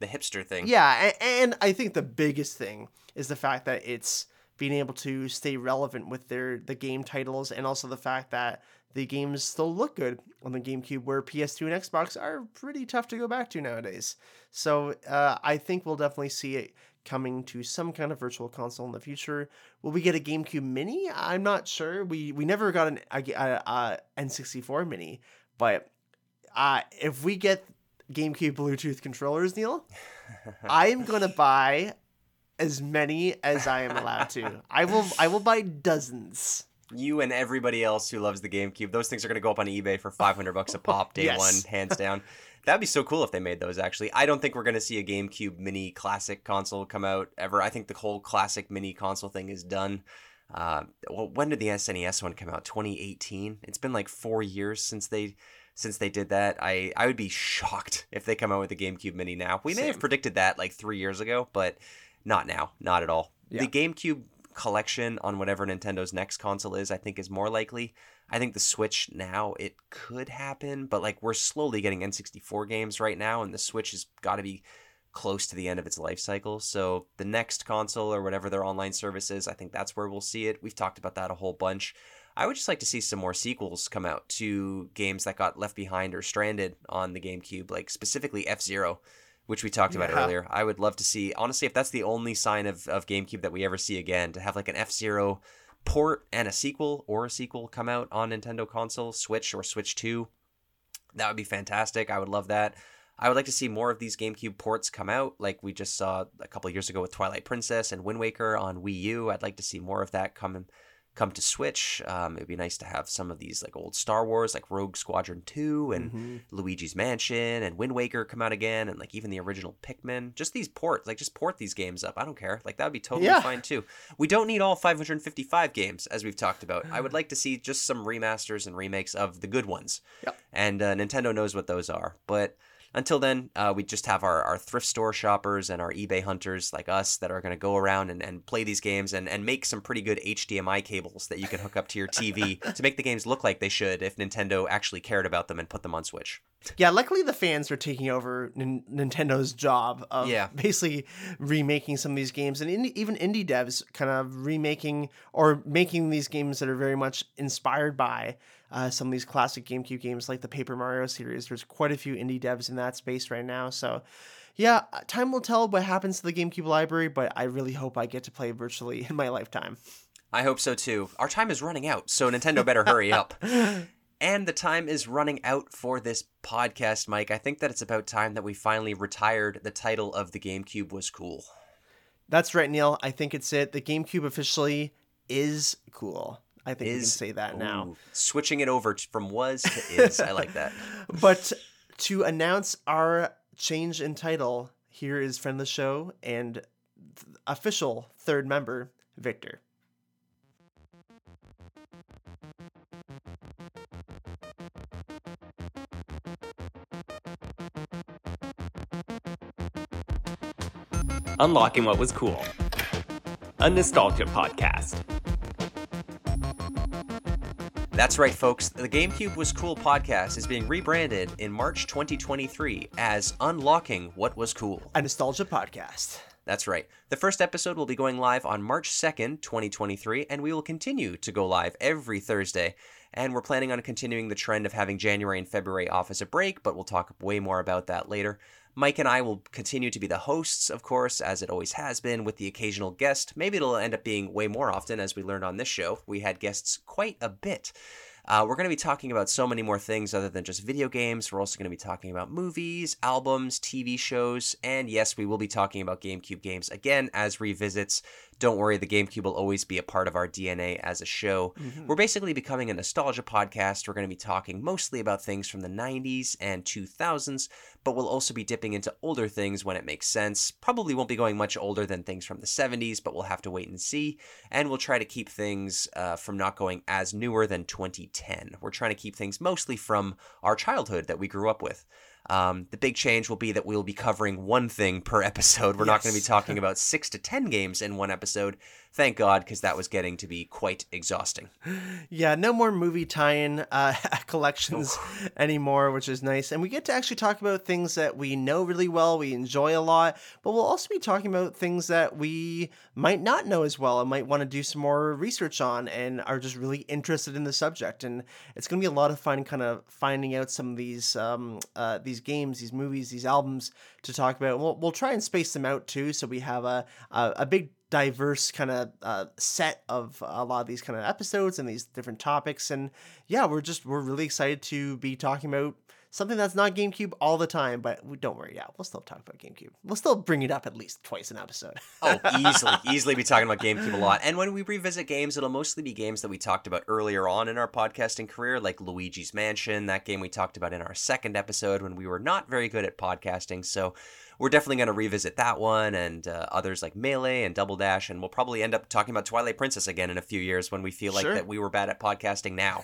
The hipster thing. Yeah, and, and I think the biggest thing is the fact that it's being able to stay relevant with their the game titles, and also the fact that the games still look good on the GameCube, where PS2 and Xbox are pretty tough to go back to nowadays. So uh, I think we'll definitely see it coming to some kind of virtual console in the future. Will we get a GameCube Mini? I'm not sure. We we never got an a, a, a N64 Mini, but uh, if we get GameCube Bluetooth controllers, Neil, I am gonna buy as many as I am allowed to. I will I will buy dozens. You and everybody else who loves the GameCube, those things are going to go up on eBay for 500 bucks a pop day Yes. one, hands down. That'd be so cool if they made those. Actually, I don't think we're going to see a GameCube Mini Classic console come out ever. I think the whole Classic Mini console thing is done. Uh, well, when did the SNES one come out? 2018. It's been like four years since they since they did that. I I would be shocked if they come out with a GameCube Mini now. We may have predicted that like three years ago, but not now. Not at all. Yeah. The GameCube collection on whatever Nintendo's next console is, I think, is more likely. I think the Switch now it could happen, but like we're slowly getting N64 games right now, and the Switch has got to be close to the end of its life cycle. So the next console or whatever their online service is, I think that's where we'll see it. We've talked about that a whole bunch. I would just like to see some more sequels come out to games that got left behind or stranded on the GameCube, like specifically F Zero, which we talked about Yeah. earlier. I would love to see, honestly, if that's the only sign of, of GameCube that we ever see again, to have like an F Zero port and a sequel or a sequel come out on Nintendo console, Switch or Switch 2. That would be fantastic. I would love that. I would like to see more of these GameCube ports come out, like we just saw a couple years ago with Twilight Princess and Wind Waker on Wii U. I'd like to see more of that come come to Switch. Um, it'd be nice to have some of these like old Star Wars, like Rogue Squadron Two and Mhm. Luigi's Mansion and Wind Waker come out again, and like even the original Pikmin. Just these ports, like just port these games up. I don't care. Like that would be totally Yeah. fine too. We don't need all 555 games, as we've talked about. I would like to see just some remasters and remakes of the good ones. Yep. And uh, Nintendo knows what those are. But Until then, uh, we just have our, our thrift store shoppers and our eBay hunters like us that are going to go around and, and play these games and, and make some pretty good HDMI cables that you can hook up to your TV to make the games look like they should if Nintendo actually cared about them and put them on Switch. Yeah, luckily the fans are taking over N- Nintendo's job of Yeah. basically remaking some of these games, and indie, even indie devs kind of remaking or making these games that are very much inspired by uh, some of these classic GameCube games, like the Paper Mario series. There's quite a few indie devs in that space right now, so. Yeah, time will tell what happens to the GameCube library, but I really hope I get to play virtually in my lifetime. I hope so too. Our time is running out, so Nintendo better hurry up. And the time is running out for this podcast, Mike. I think that it's about time that we finally retired the title of the GameCube was cool. That's right, Neil. I think it's it. The GameCube officially is cool. I think we can say that now. Switching it over from was to is. I like that. But to announce our change in title, here is friend of the show and th- official third member, Victor. Unlocking what was cool. A nostalgia podcast. That's right, folks. The GameCube Was Cool podcast is being rebranded in March 2023 as Unlocking What Was Cool. A nostalgia podcast. That's right. The first episode will be going live on March 2nd, 2023, and we will continue to go live every Thursday. And we're planning on continuing the trend of having January and February off as a break, but we'll talk way more about that later. Mike and I will continue to be the hosts, of course, as it always has been, with the occasional guest. Maybe it'll end up being way more often, as we learned on this show. We had guests quite a bit. Uh, we're going to be talking about so many more things other than just video games. We're also going to be talking about movies, albums, TV shows, and yes, we will be talking about GameCube games again as revisits. Don't worry, the GameCube will always be a part of our DNA as a show. Mhm. We're basically becoming a nostalgia podcast. We're going to be talking mostly about things from the 90s and 2000s, but we'll also be dipping into older things when it makes sense. Probably won't be going much older than things from the 70s, but we'll have to wait and see. And we'll try to keep things uh, from not going as newer than 2010. We're trying to keep things mostly from our childhood that we grew up with. Um, the big change will be that we'll be covering one thing per episode. We're not going to be talking about six to ten games in one episode. Thank God, because that was getting to be quite exhausting. Yeah, no more movie tie-in uh, collections anymore, which is nice. And we get to actually talk about things that we know really well, we enjoy a lot, but we'll also be talking about things that we might not know as well and might want to do some more research on and are just really interested in the subject. And it's going to be a lot of fun kind of finding out some of these um, uh, these games, these movies, these albums to talk about. We'll, we'll try and space them out too, so we have a, a, a big diverse kind of uh, set of a lot of these kind of episodes and these different topics. And yeah we're just we're really excited to be talking about something that's not gamecube all the time but we, don't worry yeah we'll still talk about gamecube we'll still bring it up at least twice an episode Oh, easily, easily be talking about GameCube a lot. And when we revisit games, it'll mostly be games that we talked about earlier on in our podcasting career, like Luigi's Mansion, that game we talked about in our second episode when we were not very good at podcasting. So we're definitely going to revisit that one and uh, others like Melee and Double Dash. And we'll probably end up talking about Twilight Princess again in a few years when we feel like Sure. that we were bad at podcasting now.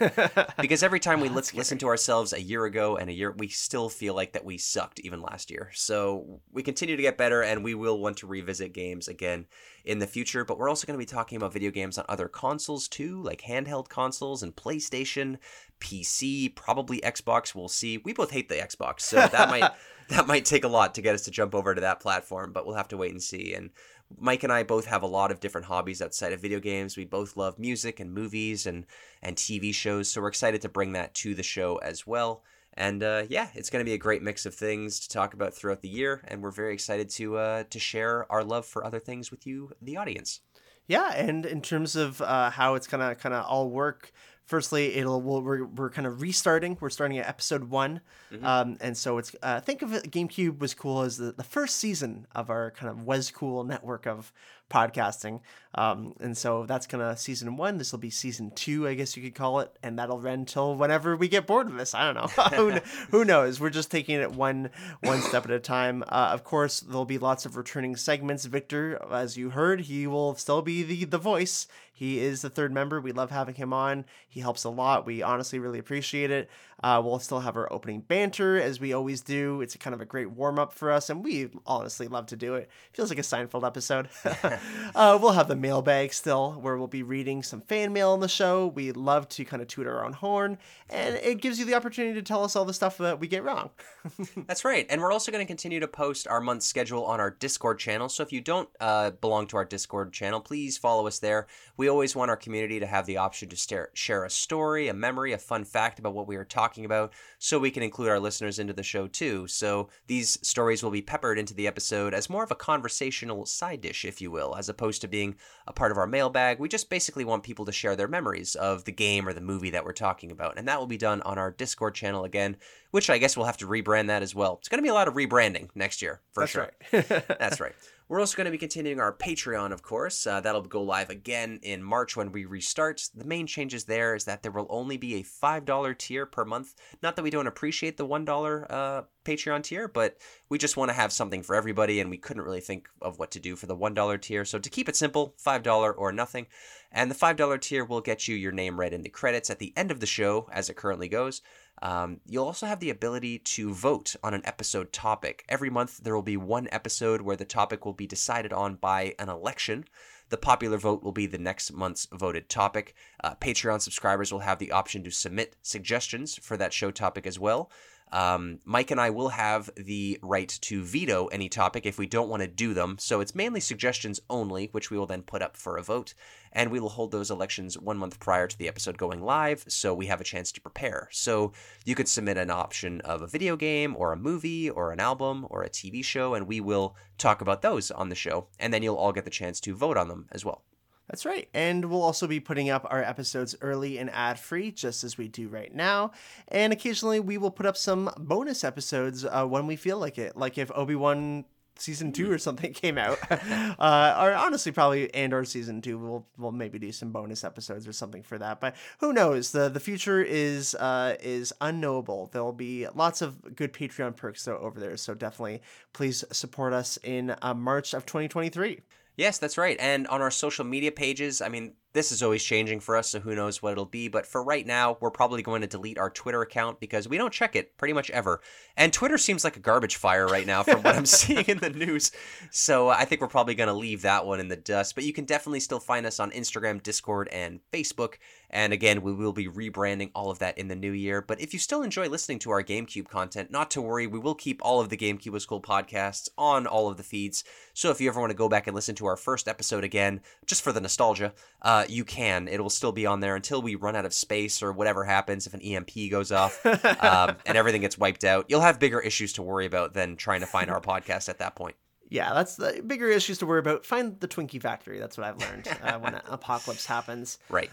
because every time we lis- listen to ourselves a year ago and a year, we still feel like that we sucked even last year. So we continue to get better, and we will want to revisit games again in the future. But we're also going to be talking about video games on other consoles too, like handheld consoles and PlayStation, PC, probably Xbox. We'll see. We both hate the Xbox, so that might that might take a lot to get us to jump over to that platform. But we'll have to wait and see. And Mike and I both have a lot of different hobbies outside of video games. We both love music and movies and and TV shows, so we're excited to bring that to the show as well. And uh, yeah, it's going to be a great mix of things to talk about throughout the year, and we're very excited to uh, to share our love for other things with you, the audience. yeah and in terms of uh, how it's gonna kind of all work firstly it'll we'll, we're, we're kind of restarting we're starting at episode one Mhm. um, and so it's uh, think of it gamecube was cool as the, the first season of our kind of was cool network of podcasting. Um, and so that's gonna season one. This will be season two i guess you could call it. And that'll run till whenever we get bored of this. I don't know. Who, who knows? We're just taking it one one step at a time. Uh, of course there'll be lots of returning segments. Victor as you heard he will still be the the voice. He is the third member. We love having him on. He helps a lot. We honestly really appreciate it Uh, we'll still have our opening banter as we always do. It's kind of a great warm up for us, and we honestly love to do it. Feels like a Seinfeld episode. uh, we'll have the mailbag still, where we'll be reading some fan mail on the show. We love to kind of toot our own horn, and it gives you the opportunity to tell us all the stuff that we get wrong. That's right. And we're also going to continue to post our month schedule on our Discord channel. So if you don't uh, belong to our Discord channel, please follow us there. We always want our community to have the option to stare, share a story, a memory, a fun fact about what we are talking about, so we can include our listeners into the show too. So these stories will be peppered into the episode as more of a conversational side dish, if you will, as opposed to being a part of our mailbag. We just basically want people to share their memories of the game or the movie that we're talking about. And that will be done on our Discord channel again, which I guess we'll have to rebrand that as well. It's going to be a lot of rebranding next year, for That's sure. right. That's right. We're also going to be continuing our Patreon, of course. Uh, that'll go live again in March when we restart. The main changes there is that there will only be a $5 tier per month. Not that we don't appreciate the $1 uh, Patreon tier, but we just want to have something for everybody, and we couldn't really think of what to do for the $1 tier. So to keep it simple, $5 or nothing. And the $5 tier will get you your name read in the credits at the end of the show, as it currently goes. Um, you'll also have the ability to vote on an episode topic. Every month, there will be one episode where the topic will be decided on by an election. The popular vote will be the next month's voted topic. Uh, Patreon subscribers will have the option to submit suggestions for that show topic as well. Um, Mike and I will have the right to veto any topic if we don't want to do them. So it's mainly suggestions only, which we will then put up for a vote. And we will hold those elections one month prior to the episode going live, so we have a chance to prepare. So you could submit an option of a video game, or a movie, or an album, or a TV show, and we will talk about those on the show. And then you'll all get the chance to vote on them as well. That's right. And we'll also be putting up our episodes early and ad free, just as we do right now. And occasionally we will put up some bonus episodes uh, when we feel like it. Like if Obi Wan season two or something came out, uh, or honestly probably Andor season two, we'll we'll maybe do some bonus episodes or something for that. But who knows? the The future is uh, is unknowable. There will be lots of good Patreon perks though over there. So definitely, please support us in uh, March of 2023. Yes, that's right. And on our social media pages, I mean, this is always changing for us, so who knows what it'll be. But for right now, we're probably going to delete our Twitter account because we don't check it pretty much ever. And Twitter seems like a garbage fire right now from what I'm seeing in the news. So I think we're probably going to leave that one in the dust. But you can definitely still find us on Instagram, Discord, and Facebook. And again, we will be rebranding all of that in the new year. But if you still enjoy listening to our GameCube content, not to worry, we will keep all of the GameCube was cool podcasts on all of the feeds. So if you ever want to go back and listen to our first episode again, just for the nostalgia, uh, you can. It will still be on there until we run out of space or whatever happens if an EMP goes off um, and everything gets wiped out. You'll have bigger issues to worry about than trying to find our podcast at that point. Yeah, that's the bigger issues to worry about. Find the Twinkie factory. That's what I've learned uh, when an apocalypse happens. Right.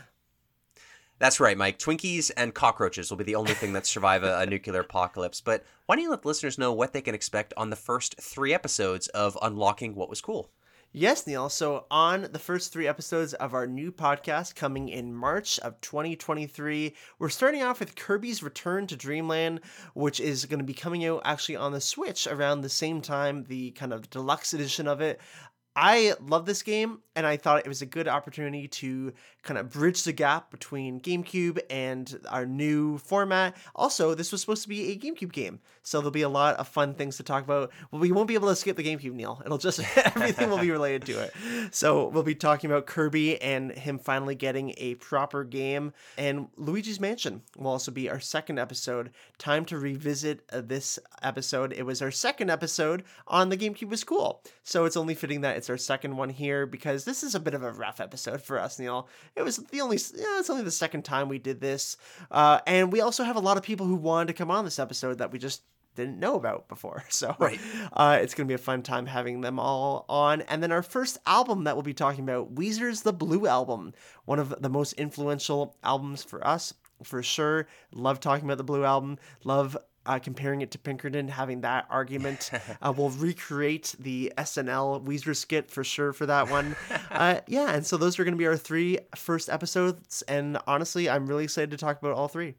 That's right, Mike. Twinkies and cockroaches will be the only thing that survive a, a, nuclear apocalypse. But why don't you let listeners know what they can expect on the first three episodes of Unlocking What Was Cool? Yes, Neil. So, on the first three episodes of our new podcast coming in March of 2023, we're starting off with Kirby's Return to Dreamland, which is going to be coming out actually on the Switch around the same time, the kind of deluxe edition of it. I love this game, and I thought it was a good opportunity to kind of bridge the gap between GameCube and our new format. Also, this was supposed to be a GameCube game, so there'll be a lot of fun things to talk about. Well, we won't be able to skip the GameCube, Neil. It'll just everything will be related to it. So we'll be talking about Kirby and him finally getting a proper game, and Luigi's Mansion will also be our second episode. Time to revisit uh, this episode. It was our second episode on the GameCube was cool, so it's only fitting that it's our second one here because this is a bit of a rough episode for us, Neil. It was the only, yeah, it's only the second time we did this, uh, and we also have a lot of people who wanted to come on this episode that we just didn't know about before. So right. uh, it's going to be a fun time having them all on. And then our first album that we'll be talking about, Weezer's The Blue Album, one of the most influential albums for us. For sure. Love talking about the Blue Album. Love uh, comparing it to Pinkerton, having that argument. uh, we'll recreate the SNL Weezer skit for sure for that one. uh, yeah, and so those are going to be our three first episodes. And honestly, I'm really excited to talk about all three.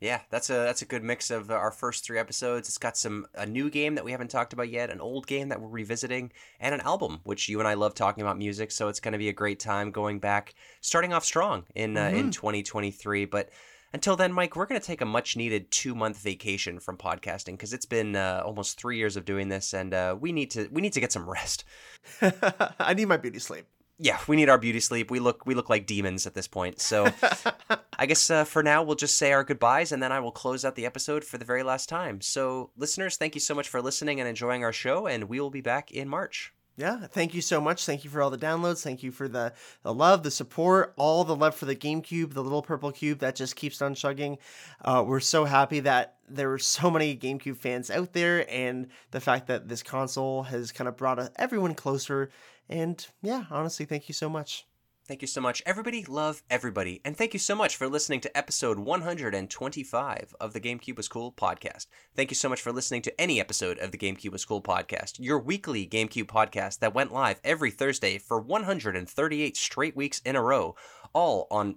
Yeah, that's a that's a good mix of our first three episodes. It's got some a new game that we haven't talked about yet, an old game that we're revisiting, and an album which you and I love talking about music. So it's going to be a great time going back, starting off strong in uh, mm-hmm. in 2023. But Until then, Mike, we're going to take a much needed two month vacation from podcasting because it's been uh, almost three years of doing this, and uh, we need to we need to get some rest. I need my beauty sleep. Yeah, we need our beauty sleep. We look we look like demons at this point. So I guess uh, for now we'll just say our goodbyes, and then I will close out the episode for the very last time. So listeners, thank you so much for listening and enjoying our show, and we will be back in March. Yeah, thank you so much. Thank you for all the downloads. Thank you for the, the love, the support, all the love for the GameCube, the little purple cube that just keeps on chugging. Uh, we're so happy that there were so many GameCube fans out there, and the fact that this console has kind of brought everyone closer. And yeah, honestly, thank you so much. Thank you so much. Everybody love everybody. And thank you so much for listening to episode 125 of the GameCube was Cool podcast. Thank you so much for listening to any episode of the GameCube was Cool podcast, your weekly GameCube podcast that went live every Thursday for 138 straight weeks in a row, all on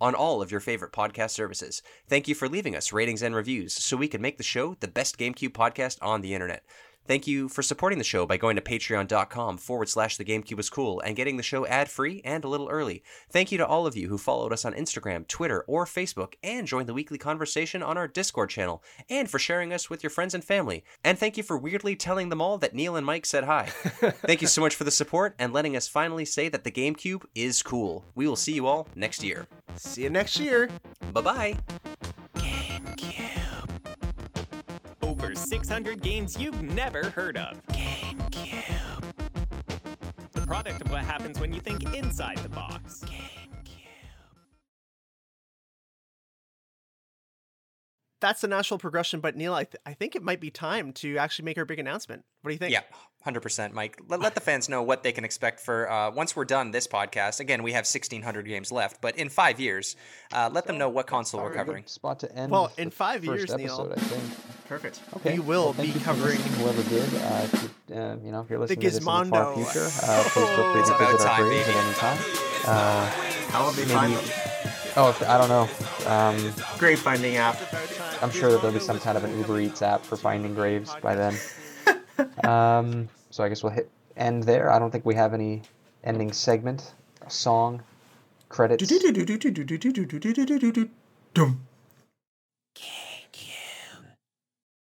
on all of your favorite podcast services. Thank you for leaving us ratings and reviews so we can make the show the best GameCube podcast on the internet. Thank you for supporting the show by going to patreon.com forward slash the GameCube was cool and getting the show ad free and a little early. Thank you to all of you who followed us on Instagram, Twitter, or Facebook and joined the weekly conversation on our Discord channel and for sharing us with your friends and family. And thank you for weirdly telling them all that Neil and Mike said hi. thank you so much for the support and letting us finally say that the GameCube is cool. We will see you all next year. See you next year. Bye bye. 600 games you've never heard of. GameCube. The product of what happens when you think inside the box. That's the natural progression, but Neil, I, th- I think it might be time to actually make our big announcement. What do you think? Yeah, hundred percent, Mike. Let, let the fans know what they can expect for uh, once we're done this podcast. Again, we have sixteen hundred games left, but in five years, uh, let them know what console we're covering. Spot to end. Well, in five years, episode, Neil. I think. Perfect. Okay. We will Well, be covering listening, whoever did. Uh, if you, uh, you know, if you're listening to this in the Gizmondo. far future, uh, please feel free to visit our time, page baby. at any time. Uh, How will they maybe- find them? Oh, I don't know. Um, Grave finding app. I'm sure that there'll be some kind of an Uber Eats app for finding graves by then. um, so I guess we'll hit end there. I don't think we have any ending segment, song, credits.